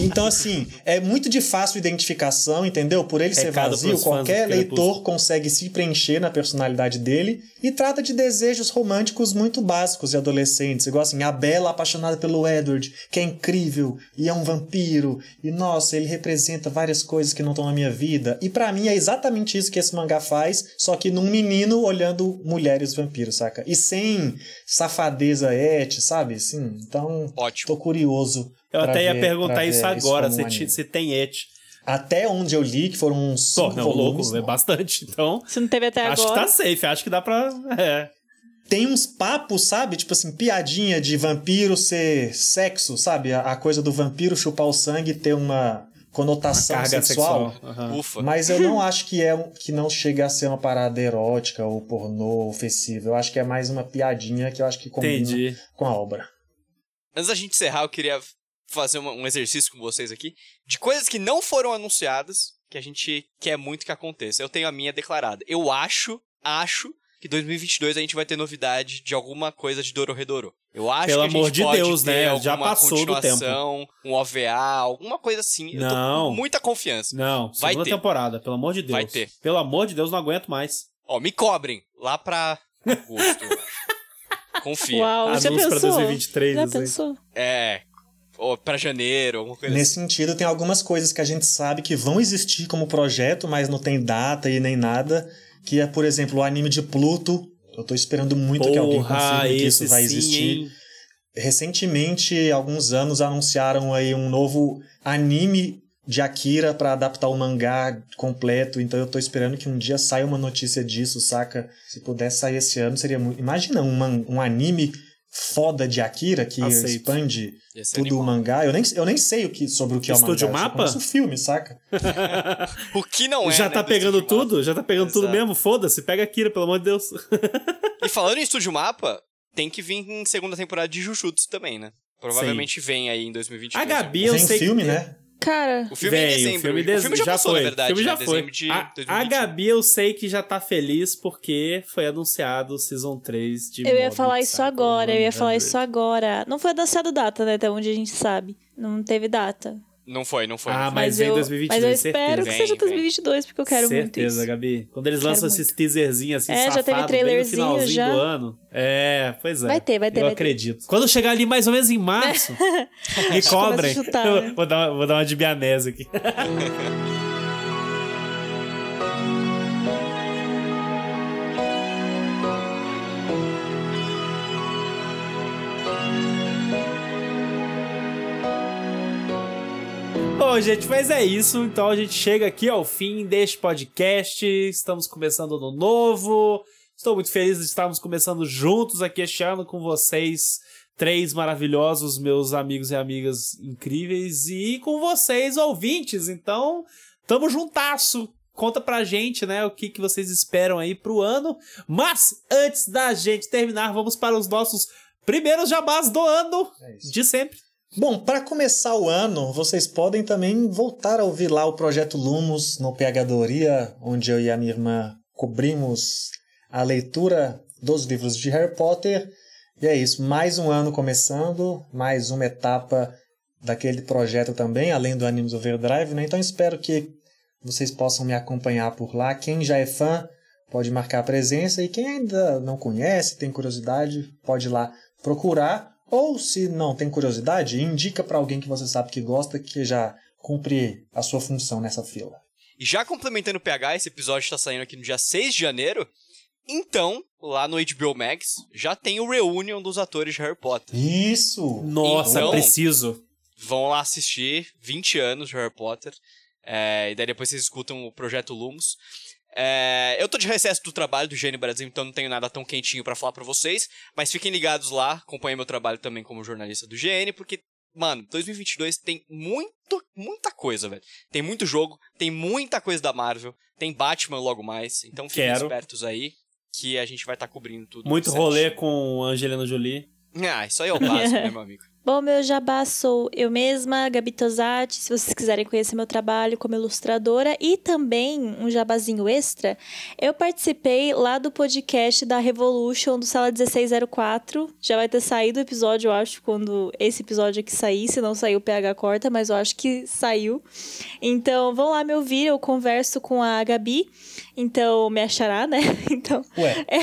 Então, assim, é muito de fácil identificação, entendeu? Por ele ser Recado vazio, pros fãs qualquer leitor consegue se preencher na personalidade dele e trata de desejos românticos muito básicos e adolescentes. Igual assim, a Bella apaixonada pelo Edward, que é incrível e é um vampiro. E nossa, ele representa várias coisas que não estão na minha vida. E pra mim é exatamente isso que esse mangá faz, só que num menino olhando mulheres vampiros, saca? E sem safadeza et, sabe? Assim, então, Ótimo. tô curioso. Eu até ia ver- perguntar pra isso agora, como se, anime. se tem et. Até onde eu li, que foram uns Pô, não, volumes, louco, é bastante. Então, Se não teve até acho agora. que tá safe. Acho que dá pra... É. tem uns papos, sabe? Tipo assim, piadinha de vampiro ser sexo, sabe? A, a coisa do vampiro chupar o sangue e ter uma conotação Carga sexual. sexual. Ufa. Mas eu não acho que é que não chega a ser uma parada erótica ou pornô ofensiva. Eu acho que é mais uma piadinha que eu acho que combina Entendi. com a obra. Antes da gente encerrar, eu queria fazer uma- um exercício com vocês aqui de coisas que não foram anunciadas que a gente quer muito que aconteça. Eu tenho a minha declarada. Eu acho, acho que 2022 a gente vai ter novidade de alguma coisa de Dororedoro. Eu acho Pelo que a gente amor de pode Deus, ter né? Já passou do continuação, um OVA, alguma coisa assim. Eu tô Não. com muita confiança. Não, Vai segunda ter. temporada, pelo amor de Deus. Vai ter. Pelo amor de Deus, não aguento mais. Ó, me cobrem lá pra agosto. Confia. Uau, já Anúncio pra pensou? 2023, já pensou? É. Ou pra janeiro, alguma coisa Nesse sentido, tem algumas coisas que a gente sabe que vão existir como projeto, mas não tem data e nem nada. Que é, por exemplo, o anime de Pluto. Eu tô esperando muito que alguém Porra, confirme que isso vai sim, existir. hein? Recentemente, alguns anos, anunciaram aí um novo anime de Akira para adaptar o mangá completo. Então eu tô esperando que um dia saia uma notícia disso, saca? Se pudesse sair esse ano, seria muito. Imagina um, um anime foda de Akira que Aceito. expande tudo o mangá. Eu nem, eu nem sei o que, sobre o que Estúdio é o mangá. Mapa? Eu só conheço o filme, saca? O que não é, Já né, tá do pegando Estúdio Mapa. tudo? Já tá pegando tudo Exato. mesmo? Foda-se, pega Akira, pelo amor de Deus. E falando em Estúdio Mapa, tem que vir em segunda temporada de Jujutsu também, né? Provavelmente vem aí em 2022. A Gabi, eu Vem sei filme, que... né? Cara, O filme é em Vem, dezembro. o filme, O de- filme já, passou, foi. na verdade, O filme né? já foi. Dezembro de a, 2021. a Gabi eu sei que já tá feliz porque foi anunciado o Season 3 de eu ia falar isso agora, eu ia falar 100. isso agora. Não foi anunciado data, né? Até onde a gente sabe. Não teve data. Não foi, não foi. Ah. Mas vem eu, 2022, mas eu espero certeza. que seja vem. 2022, porque eu quero muito Certeza, isso. Gabi. Quando eles Quero lançam muito. esses teaserzinhos assim, É, já teve safado, bem no trailerzinho finalzinho já. do ano. É, pois é. Vai ter, vai ter, Eu vai ter. acredito. Quando chegar ali mais ou menos em março, me cobrem. Chutar, né? vou, dar uma, vou dar uma de bianese aqui. Bom, gente, mas é isso. Então a gente chega aqui ao fim deste podcast. Estamos começando ano novo. Estou muito feliz de estarmos começando juntos aqui este ano com vocês, três maravilhosos, meus amigos e amigas incríveis, e com vocês, ouvintes. Então, tamo juntasso. Conta pra gente, né, o que, que vocês esperam aí pro ano. Mas, antes da gente terminar, vamos para os nossos primeiros jabás do ano É de sempre. Bom, para começar o ano, vocês podem também voltar a ouvir lá o Projeto Lumos no PHdoria, onde eu e a minha irmã cobrimos a leitura dos livros de Harry Potter. E é isso, mais um ano começando, mais uma etapa daquele projeto também, além do Animes Overdrive, né? Então espero que vocês possam me acompanhar por lá. Quem já é fã pode marcar a presença e quem ainda não conhece, tem curiosidade, pode ir lá procurar. Ou se não tem curiosidade, indica para alguém que você sabe que gosta, que já cumpre a sua função nessa fila. E já complementando o PH, esse episódio está saindo aqui no dia 6 de janeiro. Então, lá no HBO Max, já tem o reunion dos atores de Harry Potter. Isso! Nossa, Então- preciso. Vão lá assistir 20 anos de Harry Potter. é, e daí depois vocês escutam o Projeto Lumos. É, eu tô de recesso do trabalho do Gênio Brasil, então não tenho nada tão quentinho pra falar pra vocês. Mas fiquem ligados lá, acompanhem meu trabalho também como jornalista do GN, porque, mano, 2022 tem muito, muita coisa, velho. Tem muito jogo, tem muita coisa da Marvel, tem Batman logo mais. Então fiquem Quero. espertos aí, que a gente vai estar cobrindo tudo. Muito certinho. rolê com Angelina Jolie. Ah, isso aí é o básico, né, meu amigo? Bom, meu jabá sou eu mesma, Gabi Tosati. Se vocês quiserem conhecer meu trabalho como ilustradora e também um jabazinho extra, eu participei lá do podcast da Revolution do Sala 1604. Já vai ter saído o episódio, eu acho, quando esse episódio aqui sair. Se não saiu, o PH corta, mas eu acho que saiu. Então, vão lá me ouvir. Eu converso com a Gabi. Então, me achará, né? Então, Ué, é,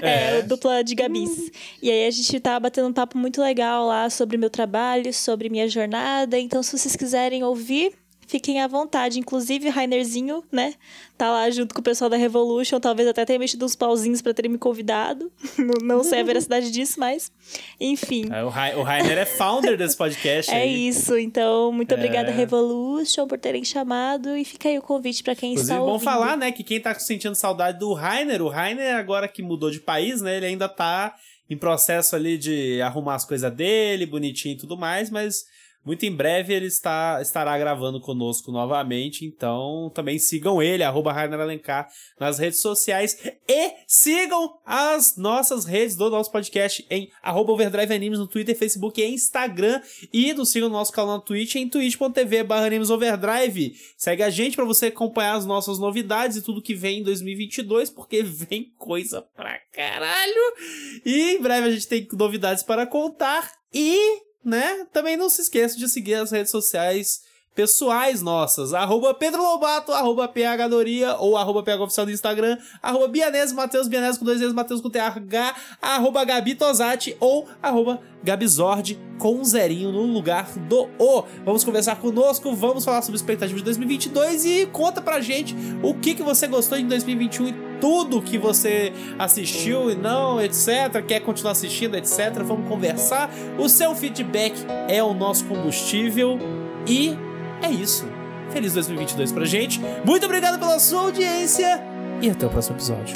é, É. dupla de Gabis. E aí a gente tá batendo um papo muito legal lá sobre meu trabalho, sobre minha jornada. Então, se vocês quiserem ouvir, fiquem à vontade. Inclusive, Rainerzinho, né? Tá lá junto com o pessoal da Revolution. Talvez até tenha mexido uns pauzinhos pra terem me convidado. não, sei a veracidade disso, mas. Enfim. É, O, Rai- o Rainer é founder desse podcast. É aí. isso, então muito obrigada É. Revolution por terem chamado e fica aí o convite pra quem Inclusive, está bom ouvindo. falar, né, que quem tá sentindo saudade do Rainer, o Rainer agora que mudou de país, né, ele ainda tá em processo ali de arrumar as coisas dele, bonitinho e tudo mais, mas muito em breve ele está, estará gravando conosco novamente, então também sigam ele, arroba Rainer Alencar, nas redes sociais e sigam as nossas redes do nosso podcast em arroba Overdrive Animes no Twitter, Facebook e Instagram e nos sigam no nosso canal no Twitch em twitch.tv barra Overdrive. Segue a gente pra você acompanhar as nossas novidades e tudo que vem em 2022, porque vem coisa pra caralho. E em breve a gente tem novidades para contar e, né, também não se esqueça de seguir as redes sociais pessoais nossas, arroba Pedro Lobato, arroba PHDoria ou arroba PHOficial no Instagram, arroba Bianese, Matheus Bianese com dois vezes, Matheus com TH, arroba Gabi Tosati ou arroba Gabizord com um zerinho no lugar do O. Vamos conversar conosco, vamos falar sobre expectativas de 2022 e conta pra gente o que, que você gostou em 2021 e tudo que você assistiu e não, etc. Quer continuar assistindo, etc. Vamos conversar. O seu feedback é o nosso combustível e é isso. Feliz 2022 pra gente. Muito obrigado pela sua audiência e até o próximo episódio.